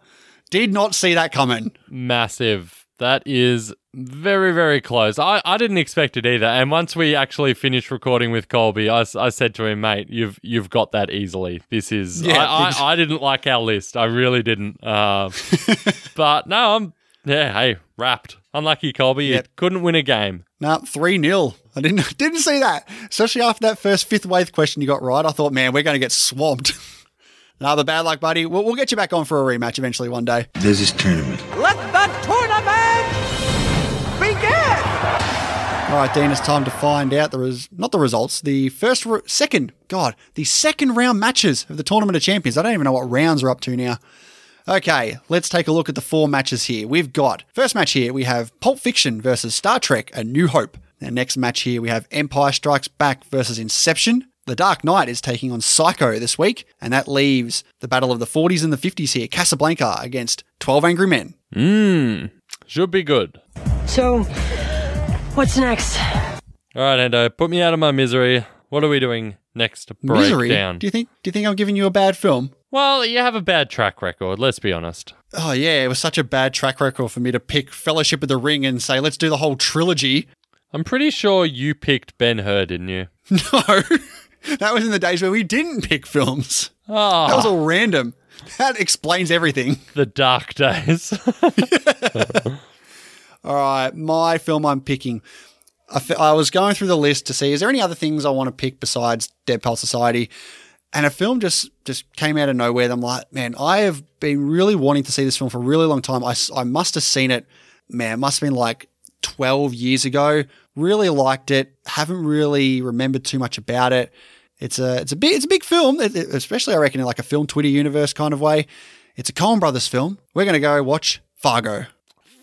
Did not see that coming. Massive. That is very, very close. I, I didn't expect it either. And once we actually finished recording with Colby, I, I said to him, mate, you've you've got that easily. This is. Yeah, I, I, I didn't like our list. I really didn't. Uh, but no, I'm. Yeah, hey, wrapped. Unlucky Colby. You couldn't win a game. Nah, 3 0. I didn't didn't see that. Especially after that first fifth wave question you got right. I thought, man, we're going to get swamped. Another bad luck, buddy. We'll, we'll get you back on for a rematch eventually one day. There's this tournament. Let the tournament begin! All right, Dean, it's time to find out the res- not the results, the first, re- second, God, the second round matches of the Tournament of Champions. I don't even know what rounds are up to now. Okay, let's take a look at the four matches here. We've got first match here. We have Pulp Fiction versus Star Trek: A New Hope. The next match here we have Empire Strikes Back versus Inception. The Dark Knight is taking on Psycho this week, and that leaves the battle of the 40s and the 50s here. Casablanca against 12 Angry Men. Mmm. Should be good. So, what's next? All right, Hendo, put me out of my misery. What are we doing next to break Misery. down? Do you think? Do you think I'm giving you a bad film? Well, you have a bad track record, let's be honest. Oh yeah, it was such a bad track record for me to pick Fellowship of the Ring and say let's do the whole trilogy. I'm pretty sure you picked Ben Hur, didn't you? No, that was in the days where we didn't pick films. Oh, That was ah. all random. That explains everything. the dark days. All right, my film I'm picking. I, f- I was going through the list to see is there any other things I want to pick besides Dead Poets Society, and a film just just came out of nowhere. And I'm like, man, I have been really wanting to see this film for a really long time. I, I must have seen it, man, must have been like 12 years ago. Really liked it. Haven't really remembered too much about it. It's a it's a big it's a big film, it- it- especially I reckon in like a film Twitter universe kind of way. It's a Coen Brothers film. We're gonna go watch Fargo.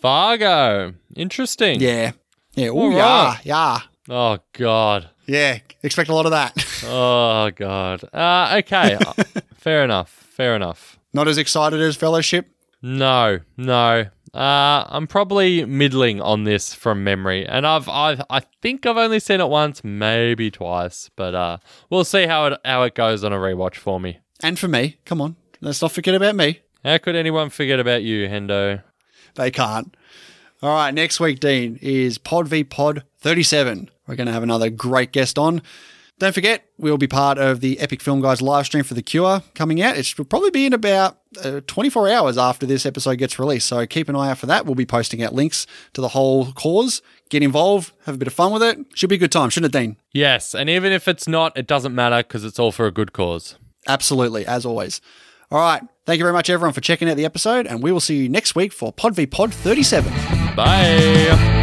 Fargo. Interesting. Yeah, yeah, oh yeah, yeah. Oh, God. Yeah, expect a lot of that. Oh, God. Uh, okay. Fair enough. Fair enough. Not as excited as Fellowship. No, no. Uh, I'm probably middling on this from memory, and I've, I've, I think I've only seen it once, maybe twice, but uh, we'll see how it how it goes on a rewatch for me. And for me, come on, let's not forget about me. How could anyone forget about you, Hendo? They can't. All right, next week, Dean, is Pod v Pod 37. We're going to have another great guest on. Don't forget, we'll be part of the Epic Film Guys live stream for The Cure coming out. It will probably be in about uh, 24 hours after this episode gets released. So keep an eye out for that. We'll be posting out links to the whole cause. Get involved, have a bit of fun with it. Should be a good time, shouldn't it, Dean? Yes, and even if it's not, it doesn't matter because it's all for a good cause. Absolutely, as always. All right. Thank you very much, everyone, for checking out the episode, and we will see you next week for Pod v Pod 37. Bye.